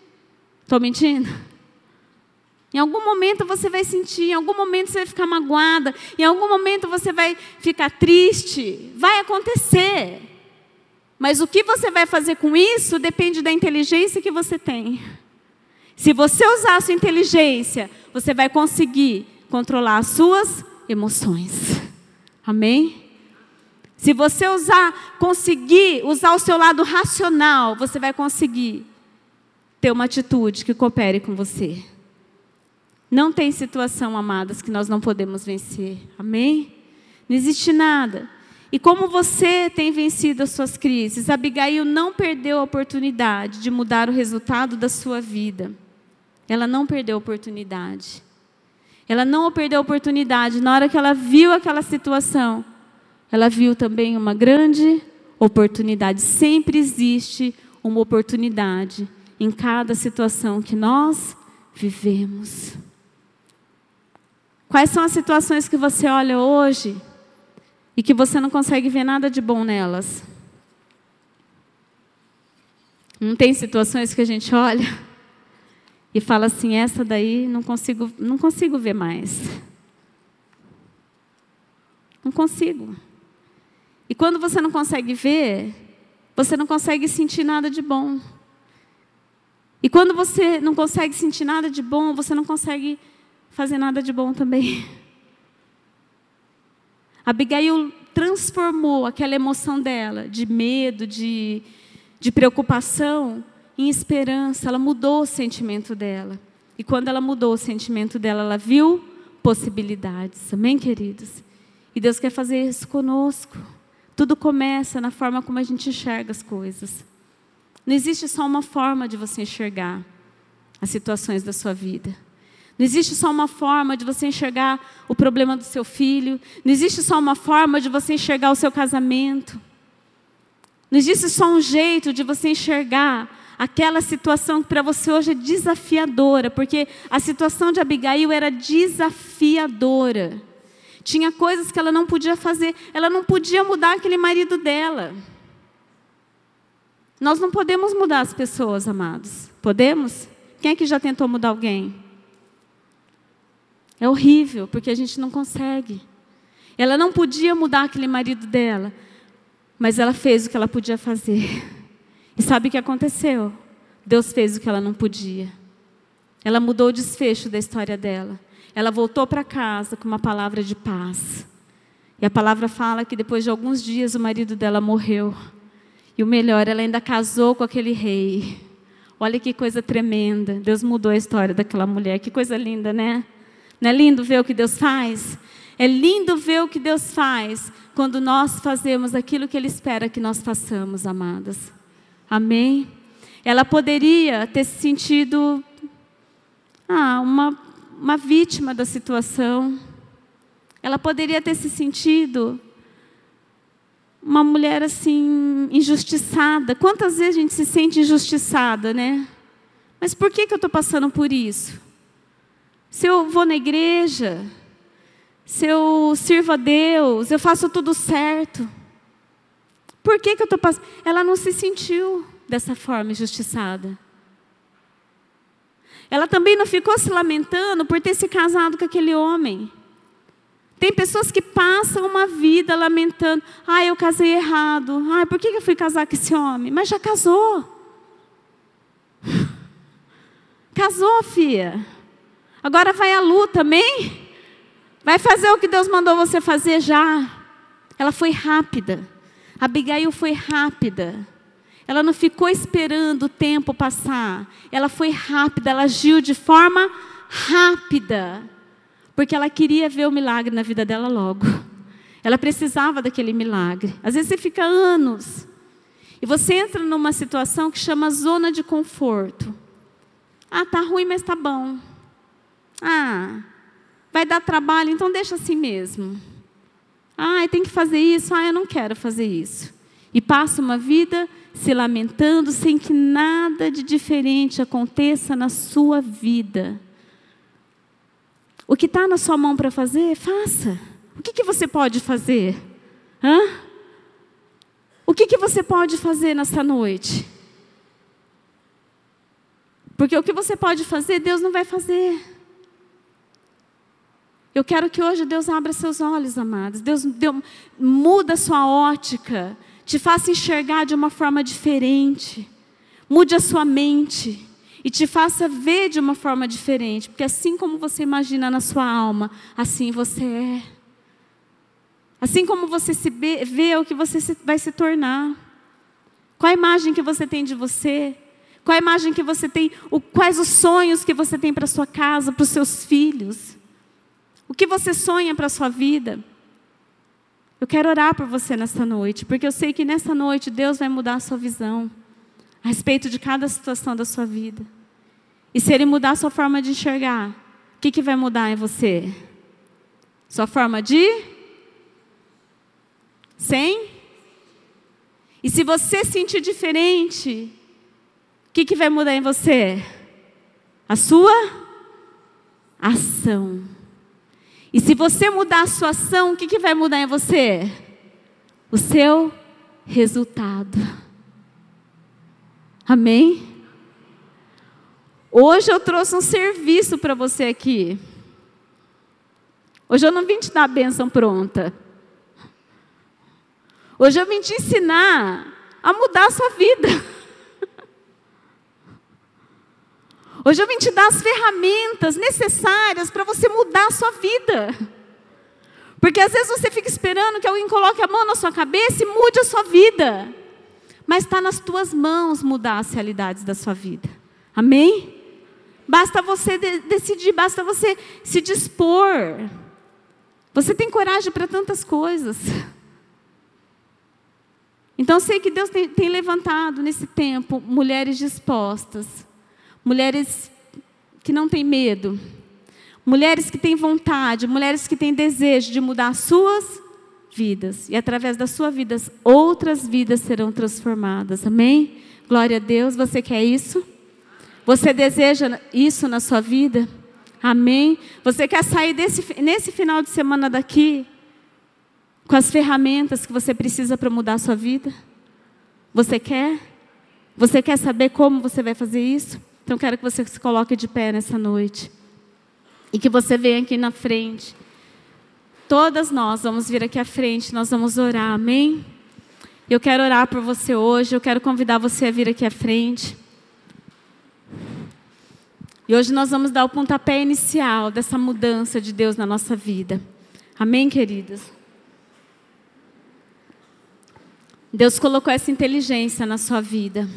Estou mentindo? Em algum momento você vai sentir, em algum momento você vai ficar magoada, em algum momento você vai ficar triste. Vai acontecer. Mas o que você vai fazer com isso depende da inteligência que você tem. Se você usar a sua inteligência, você vai conseguir controlar as suas emoções. Amém? Se você usar, conseguir usar o seu lado racional, você vai conseguir ter uma atitude que coopere com você. Não tem situação, amadas, que nós não podemos vencer. Amém? Não existe nada. E como você tem vencido as suas crises, Abigail não perdeu a oportunidade de mudar o resultado da sua vida. Ela não perdeu a oportunidade. Ela não perdeu a oportunidade. Na hora que ela viu aquela situação, ela viu também uma grande oportunidade. Sempre existe uma oportunidade em cada situação que nós vivemos. Quais são as situações que você olha hoje e que você não consegue ver nada de bom nelas? Não tem situações que a gente olha e fala assim, essa daí não consigo, não consigo ver mais. Não consigo. E quando você não consegue ver, você não consegue sentir nada de bom. E quando você não consegue sentir nada de bom, você não consegue fazer nada de bom também. Abigail transformou aquela emoção dela, de medo, de, de preocupação, em esperança. Ela mudou o sentimento dela. E quando ela mudou o sentimento dela, ela viu possibilidades. Amém, queridos? E Deus quer fazer isso conosco. Tudo começa na forma como a gente enxerga as coisas. Não existe só uma forma de você enxergar as situações da sua vida. Não existe só uma forma de você enxergar o problema do seu filho. Não existe só uma forma de você enxergar o seu casamento. Não existe só um jeito de você enxergar aquela situação que para você hoje é desafiadora, porque a situação de Abigail era desafiadora. Tinha coisas que ela não podia fazer, ela não podia mudar aquele marido dela. Nós não podemos mudar as pessoas, amados. Podemos? Quem é que já tentou mudar alguém? É horrível, porque a gente não consegue. Ela não podia mudar aquele marido dela, mas ela fez o que ela podia fazer. E sabe o que aconteceu? Deus fez o que ela não podia. Ela mudou o desfecho da história dela. Ela voltou para casa com uma palavra de paz. E a palavra fala que depois de alguns dias o marido dela morreu. E o melhor, ela ainda casou com aquele rei. Olha que coisa tremenda. Deus mudou a história daquela mulher. Que coisa linda, né? Não é lindo ver o que Deus faz? É lindo ver o que Deus faz quando nós fazemos aquilo que Ele espera que nós façamos, amadas. Amém? Ela poderia ter se sentido ah, uma, uma vítima da situação. Ela poderia ter se sentido uma mulher assim, injustiçada. Quantas vezes a gente se sente injustiçada, né? Mas por que, que eu estou passando por isso? se eu vou na igreja, se eu sirvo a Deus, eu faço tudo certo. Por que, que eu estou passando? Ela não se sentiu dessa forma injustiçada. Ela também não ficou se lamentando por ter se casado com aquele homem. Tem pessoas que passam uma vida lamentando. Ah, eu casei errado. Ah, por que eu fui casar com esse homem? Mas já casou. Casou, filha. Agora vai à luta, amém? Vai fazer o que Deus mandou você fazer já. Ela foi rápida. Abigail foi rápida. Ela não ficou esperando o tempo passar. Ela foi rápida, ela agiu de forma rápida. Porque ela queria ver o milagre na vida dela logo. Ela precisava daquele milagre. Às vezes você fica anos. E você entra numa situação que chama zona de conforto. Ah, tá ruim, mas tá bom. Ah, vai dar trabalho, então deixa assim mesmo. Ah, tem que fazer isso. Ah, eu não quero fazer isso. E passa uma vida se lamentando sem que nada de diferente aconteça na sua vida. O que está na sua mão para fazer, faça. O que, que você pode fazer? Hã? O que, que você pode fazer nessa noite? Porque o que você pode fazer, Deus não vai fazer. Eu quero que hoje Deus abra seus olhos, amados. Deus, Deus muda a sua ótica, te faça enxergar de uma forma diferente. Mude a sua mente e te faça ver de uma forma diferente, porque assim como você imagina na sua alma, assim você é. Assim como você se vê, vê o que você vai se tornar. Qual a imagem que você tem de você? Qual a imagem que você tem? O, quais os sonhos que você tem para sua casa, para os seus filhos? O que você sonha para a sua vida? Eu quero orar por você nessa noite, porque eu sei que nessa noite Deus vai mudar a sua visão a respeito de cada situação da sua vida. E se Ele mudar a sua forma de enxergar, o que, que vai mudar em você? Sua forma de? Sem? E se você sentir diferente, o que, que vai mudar em você? A sua ação. E se você mudar a sua ação, o que, que vai mudar em você? O seu resultado. Amém? Hoje eu trouxe um serviço para você aqui. Hoje eu não vim te dar a bênção pronta. Hoje eu vim te ensinar a mudar a sua vida. Hoje eu vim te dar as ferramentas necessárias para você mudar a sua vida. Porque às vezes você fica esperando que alguém coloque a mão na sua cabeça e mude a sua vida. Mas está nas tuas mãos mudar as realidades da sua vida. Amém? Basta você de decidir, basta você se dispor. Você tem coragem para tantas coisas. Então, sei que Deus tem, tem levantado nesse tempo mulheres dispostas mulheres que não têm medo, mulheres que têm vontade, mulheres que têm desejo de mudar suas vidas. E através das suas vidas, outras vidas serão transformadas. Amém? Glória a Deus. Você quer isso? Você deseja isso na sua vida? Amém? Você quer sair desse, nesse final de semana daqui com as ferramentas que você precisa para mudar a sua vida? Você quer? Você quer saber como você vai fazer isso? Então quero que você se coloque de pé nessa noite. E que você venha aqui na frente. Todas nós vamos vir aqui à frente, nós vamos orar, amém? Eu quero orar por você hoje, eu quero convidar você a vir aqui à frente. E hoje nós vamos dar o pontapé inicial dessa mudança de Deus na nossa vida. Amém, queridas? Deus colocou essa inteligência na sua vida.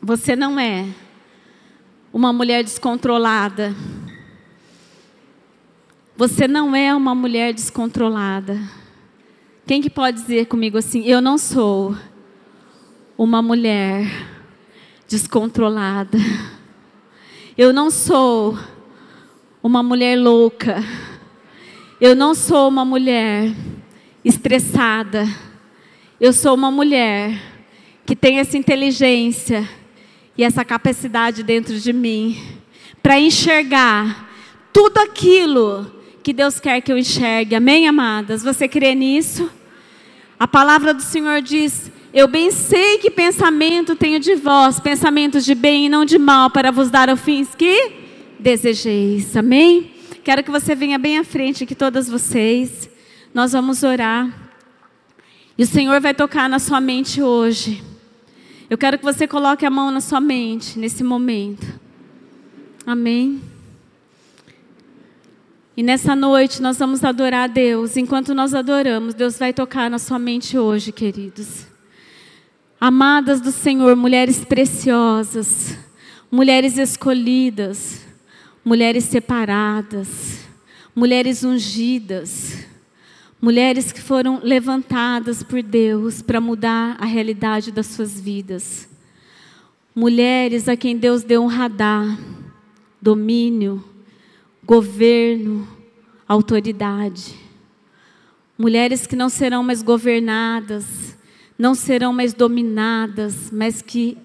Você não é uma mulher descontrolada. Você não é uma mulher descontrolada. Quem que pode dizer comigo assim? Eu não sou uma mulher descontrolada. Eu não sou uma mulher louca. Eu não sou uma mulher estressada. Eu sou uma mulher que tem essa inteligência e essa capacidade dentro de mim para enxergar tudo aquilo que Deus quer que eu enxergue. Amém, amadas? Você crê nisso? A palavra do Senhor diz: Eu bem sei que pensamento tenho de vós, pensamentos de bem e não de mal, para vos dar fins que desejeis. Amém? Quero que você venha bem à frente aqui, todas vocês. Nós vamos orar. E o Senhor vai tocar na sua mente hoje. Eu quero que você coloque a mão na sua mente nesse momento. Amém. E nessa noite nós vamos adorar a Deus. Enquanto nós adoramos, Deus vai tocar na sua mente hoje, queridos. Amadas do Senhor, mulheres preciosas, mulheres escolhidas, mulheres separadas, mulheres ungidas Mulheres que foram levantadas por Deus para mudar a realidade das suas vidas. Mulheres a quem Deus deu um radar, domínio, governo, autoridade. Mulheres que não serão mais governadas, não serão mais dominadas, mas que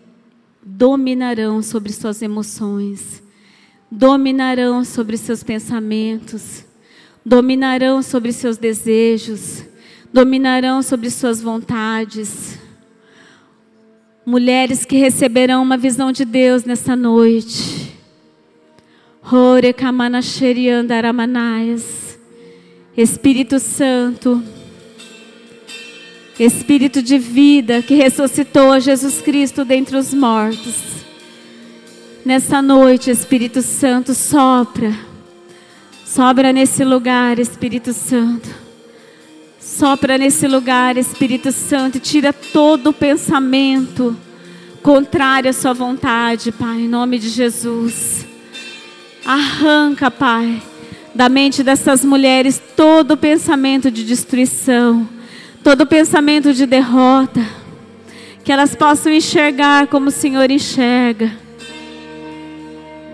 dominarão sobre suas emoções, dominarão sobre seus pensamentos, dominarão sobre seus desejos, dominarão sobre suas vontades. Mulheres que receberão uma visão de Deus nessa noite. Espírito Santo, Espírito de vida que ressuscitou Jesus Cristo dentre os mortos. Nessa noite, Espírito Santo, sopra. Sopra nesse lugar, Espírito Santo. Sopra nesse lugar, Espírito Santo, tira todo o pensamento contrário à sua vontade, Pai, em nome de Jesus. Arranca, Pai, da mente dessas mulheres todo pensamento de destruição todo pensamento de derrota, que elas possam enxergar como o Senhor enxerga.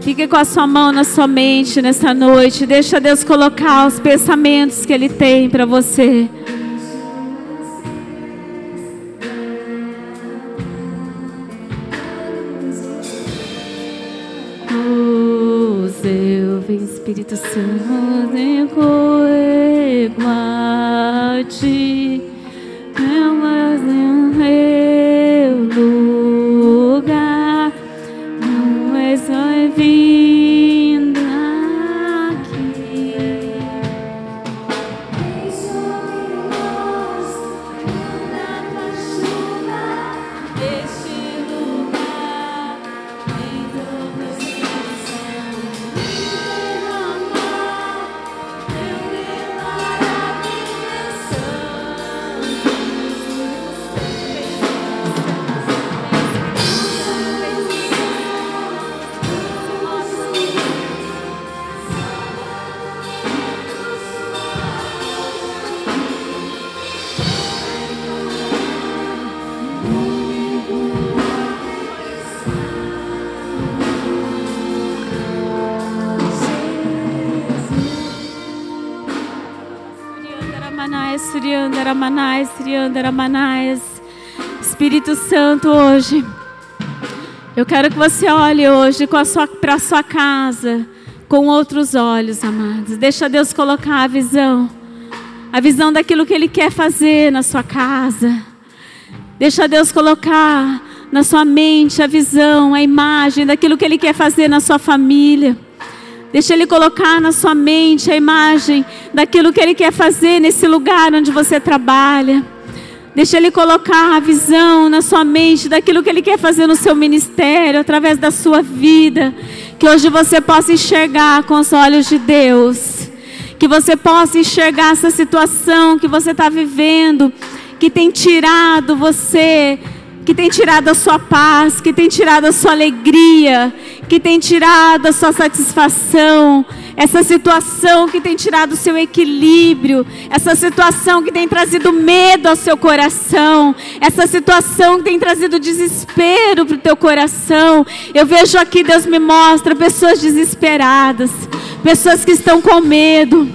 Fique com a sua mão na sua mente nessa noite. Deixa Deus colocar os pensamentos que Ele tem para você. Hoje, eu quero que você olhe hoje para a sua casa com outros olhos, amados. Deixa Deus colocar a visão, a visão daquilo que Ele quer fazer na sua casa. Deixa Deus colocar na sua mente a visão, a imagem daquilo que Ele quer fazer na sua família. Deixa Ele colocar na sua mente a imagem daquilo que Ele quer fazer nesse lugar onde você trabalha. Deixa Ele colocar a visão na sua mente daquilo que Ele quer fazer no seu ministério, através da sua vida. Que hoje você possa enxergar com os olhos de Deus. Que você possa enxergar essa situação que você está vivendo, que tem tirado você que tem tirado a sua paz, que tem tirado a sua alegria, que tem tirado a sua satisfação, essa situação que tem tirado o seu equilíbrio, essa situação que tem trazido medo ao seu coração, essa situação que tem trazido desespero para o teu coração. Eu vejo aqui, Deus me mostra pessoas desesperadas, pessoas que estão com medo,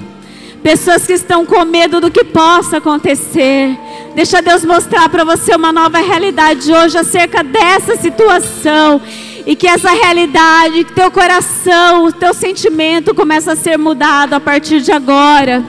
pessoas que estão com medo do que possa acontecer. Deixa Deus mostrar para você uma nova realidade hoje acerca dessa situação. E que essa realidade, que teu coração, o teu sentimento começa a ser mudado a partir de agora.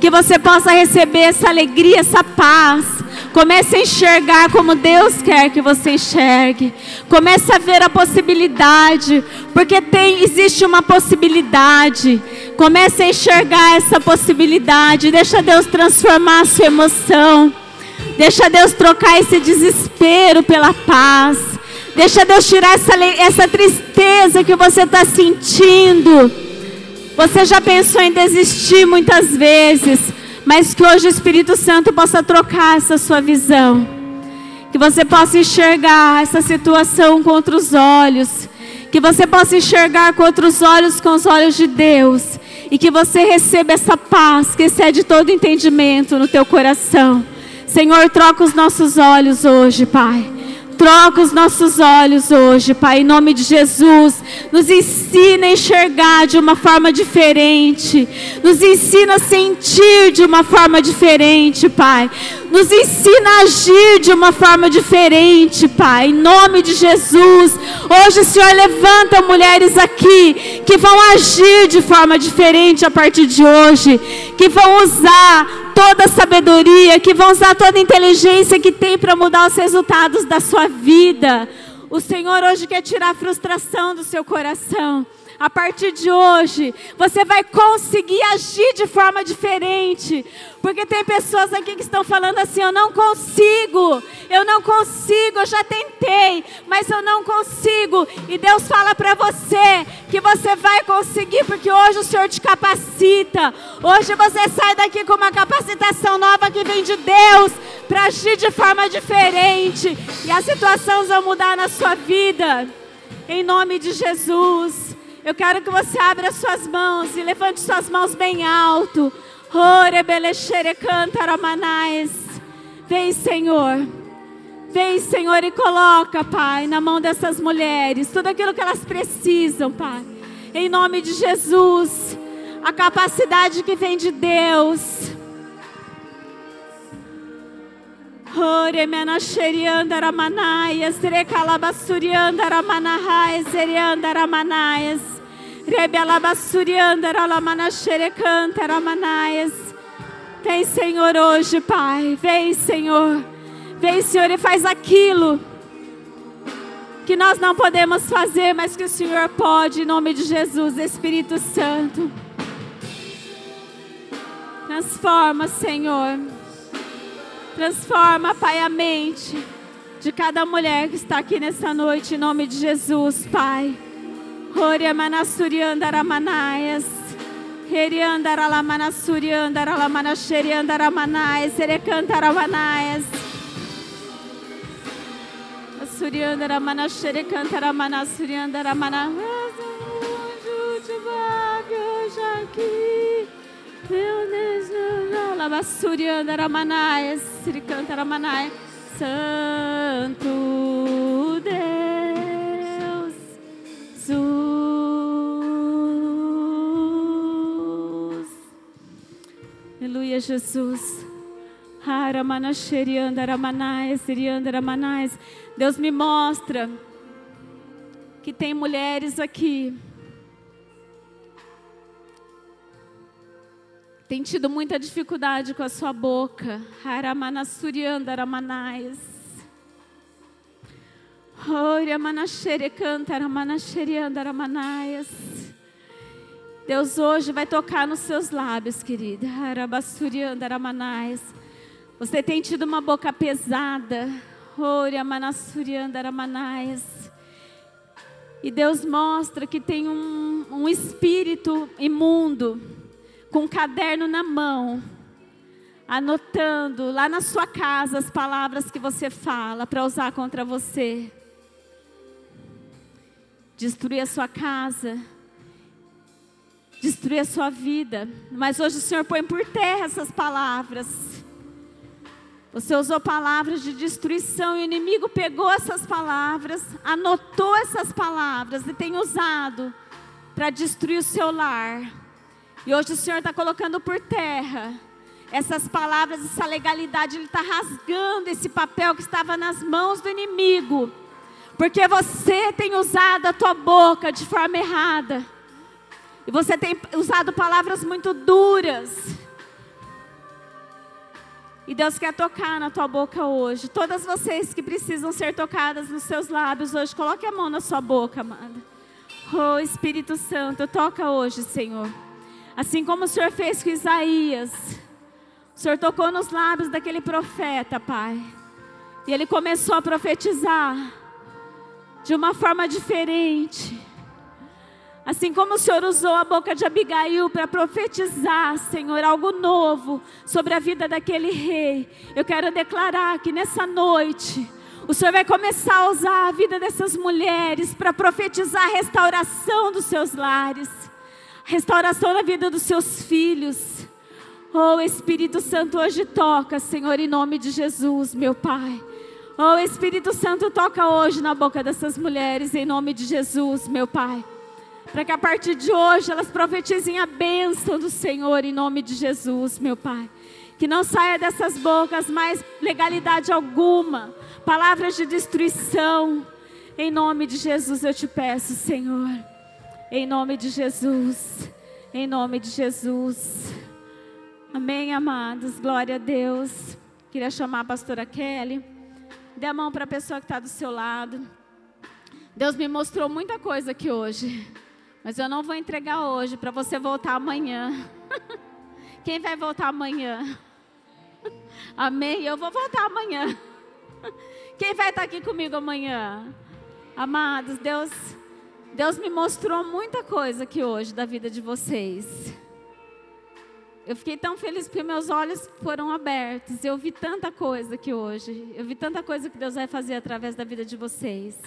Que você possa receber essa alegria, essa paz. Comece a enxergar como Deus quer que você enxergue. Comece a ver a possibilidade, porque tem existe uma possibilidade. Comece a enxergar essa possibilidade. Deixa Deus transformar a sua emoção. Deixa Deus trocar esse desespero pela paz. Deixa Deus tirar essa, essa tristeza que você está sentindo. Você já pensou em desistir muitas vezes, mas que hoje o Espírito Santo possa trocar essa sua visão. Que você possa enxergar essa situação com outros olhos. Que você possa enxergar com outros olhos, com os olhos de Deus. E que você receba essa paz que excede todo entendimento no teu coração. Senhor, troca os nossos olhos hoje, Pai. Troca os nossos olhos hoje, Pai, em nome de Jesus. Nos ensina a enxergar de uma forma diferente. Nos ensina a sentir de uma forma diferente, Pai. Nos ensina a agir de uma forma diferente, Pai, em nome de Jesus. Hoje, Senhor, levanta mulheres aqui que vão agir de forma diferente a partir de hoje, que vão usar toda a sabedoria, que vão usar toda a inteligência que tem para mudar os resultados da sua vida. O Senhor hoje quer tirar a frustração do seu coração. A partir de hoje, você vai conseguir agir de forma diferente. Porque tem pessoas aqui que estão falando assim: eu não consigo, eu não consigo, eu já tentei, mas eu não consigo. E Deus fala para você que você vai conseguir, porque hoje o Senhor te capacita. Hoje você sai daqui com uma capacitação nova que vem de Deus para agir de forma diferente. E as situações vão mudar na sua vida. Em nome de Jesus. Eu quero que você abra suas mãos e levante suas mãos bem alto. Vem, Senhor. Vem, Senhor, e coloca, Pai, na mão dessas mulheres tudo aquilo que elas precisam, Pai. Em nome de Jesus. A capacidade que vem de Deus. Ore menacheriandaramanaias, recalabassuriandaramanahais, seriandaramanaias. Vem, Senhor, hoje, Pai. Vem, Senhor. Vem, Senhor, e faz aquilo que nós não podemos fazer, mas que o Senhor pode, em nome de Jesus, Espírito Santo. Transforma, Senhor. Transforma, Pai, a mente de cada mulher que está aqui nessa noite, em nome de Jesus, Pai. Horia manasuriandara manaias. Heriandara la manasuriandara la manacheriandara manaias. Erecantara manaias. Suriandara manacherecantara manasuriandara manaias. aqui. Meu Deus, Labasuriandara manaias. Siricantara manaias. Santo Deus. Aleluia, Jesus. Deus me mostra que tem mulheres aqui. Tem tido muita dificuldade com a sua boca. Haramanasuriandaramanais. Oriamanasherecantaramanaxeriandaramanais. Deus hoje vai tocar nos seus lábios, querida. Você tem tido uma boca pesada. E Deus mostra que tem um, um espírito imundo, com um caderno na mão, anotando lá na sua casa as palavras que você fala para usar contra você. Destruir a sua casa destruir a sua vida. Mas hoje o Senhor põe por terra essas palavras. Você usou palavras de destruição e o inimigo pegou essas palavras, anotou essas palavras e tem usado para destruir o seu lar. E hoje o Senhor está colocando por terra essas palavras, essa legalidade. Ele está rasgando esse papel que estava nas mãos do inimigo, porque você tem usado a tua boca de forma errada. E você tem usado palavras muito duras. E Deus quer tocar na tua boca hoje. Todas vocês que precisam ser tocadas nos seus lábios hoje, coloque a mão na sua boca, amada. Oh, Espírito Santo, toca hoje, Senhor. Assim como o Senhor fez com Isaías. O Senhor tocou nos lábios daquele profeta, Pai. E ele começou a profetizar de uma forma diferente. Assim como o Senhor usou a boca de Abigail para profetizar, Senhor, algo novo sobre a vida daquele rei, eu quero declarar que nessa noite O Senhor vai começar a usar a vida dessas mulheres para profetizar a restauração dos seus lares, restauração na vida dos seus filhos. Oh, Espírito Santo, hoje toca, Senhor, em nome de Jesus, meu Pai. Oh, Espírito Santo, toca hoje na boca dessas mulheres, em nome de Jesus, meu Pai. Para que a partir de hoje elas profetizem a bênção do Senhor, em nome de Jesus, meu Pai. Que não saia dessas bocas mais legalidade alguma, palavras de destruição. Em nome de Jesus eu te peço, Senhor. Em nome de Jesus. Em nome de Jesus. Amém, amados. Glória a Deus. Queria chamar a pastora Kelly. Dê a mão para a pessoa que está do seu lado. Deus me mostrou muita coisa aqui hoje. Mas eu não vou entregar hoje para você voltar amanhã. Quem vai voltar amanhã? Amém? Eu vou voltar amanhã. Quem vai estar aqui comigo amanhã? Amados, Deus, Deus me mostrou muita coisa aqui hoje da vida de vocês. Eu fiquei tão feliz porque meus olhos foram abertos. Eu vi tanta coisa aqui hoje. Eu vi tanta coisa que Deus vai fazer através da vida de vocês.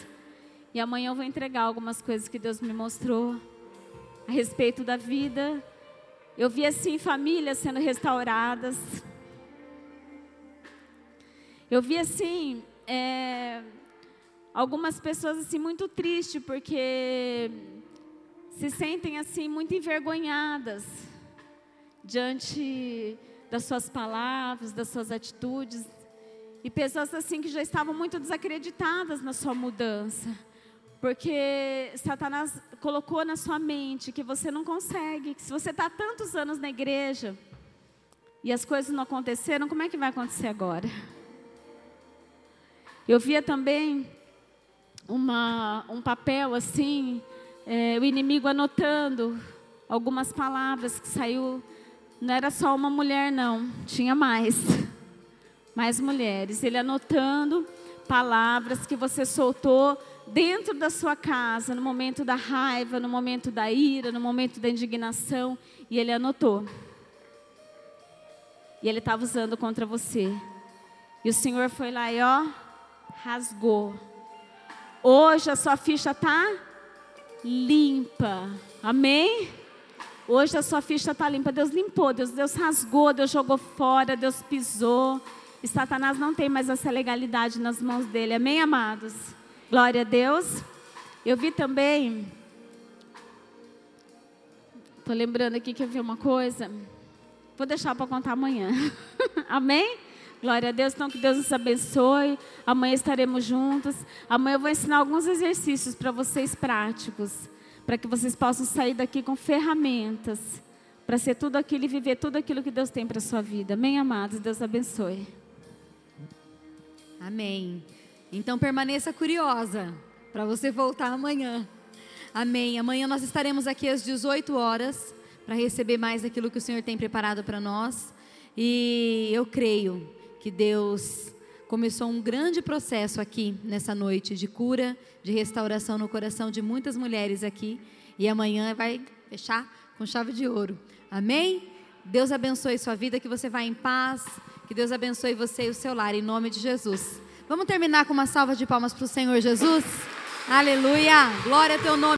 E amanhã eu vou entregar algumas coisas que Deus me mostrou a respeito da vida. Eu vi assim famílias sendo restauradas. Eu vi assim é, algumas pessoas assim muito tristes porque se sentem assim muito envergonhadas diante das suas palavras, das suas atitudes e pessoas assim que já estavam muito desacreditadas na sua mudança. Porque Satanás colocou na sua mente que você não consegue, que se você está tantos anos na igreja e as coisas não aconteceram, como é que vai acontecer agora? Eu via também uma, um papel assim, é, o inimigo anotando algumas palavras que saiu. Não era só uma mulher, não, tinha mais. Mais mulheres. Ele anotando palavras que você soltou dentro da sua casa, no momento da raiva, no momento da ira, no momento da indignação, e ele anotou. E ele estava usando contra você. E o Senhor foi lá e ó, rasgou. Hoje a sua ficha está limpa. Amém? Hoje a sua ficha está limpa. Deus limpou, Deus, Deus rasgou, Deus jogou fora, Deus pisou. E Satanás não tem mais essa legalidade nas mãos dele. Amém, amados? Glória a Deus. Eu vi também. Estou lembrando aqui que eu vi uma coisa. Vou deixar para contar amanhã. Amém? Glória a Deus. Então, que Deus nos abençoe. Amanhã estaremos juntos. Amanhã eu vou ensinar alguns exercícios para vocês práticos. Para que vocês possam sair daqui com ferramentas. Para ser tudo aquilo e viver tudo aquilo que Deus tem para sua vida. Amém, amados? Deus abençoe. Amém. Então permaneça curiosa para você voltar amanhã. Amém. Amanhã nós estaremos aqui às 18 horas para receber mais daquilo que o Senhor tem preparado para nós. E eu creio que Deus começou um grande processo aqui nessa noite de cura, de restauração no coração de muitas mulheres aqui. E amanhã vai fechar com chave de ouro. Amém? Deus abençoe sua vida, que você vá em paz, que Deus abençoe você e o seu lar, em nome de Jesus. Vamos terminar com uma salva de palmas para o Senhor Jesus? Aleluia! Glória a teu nome.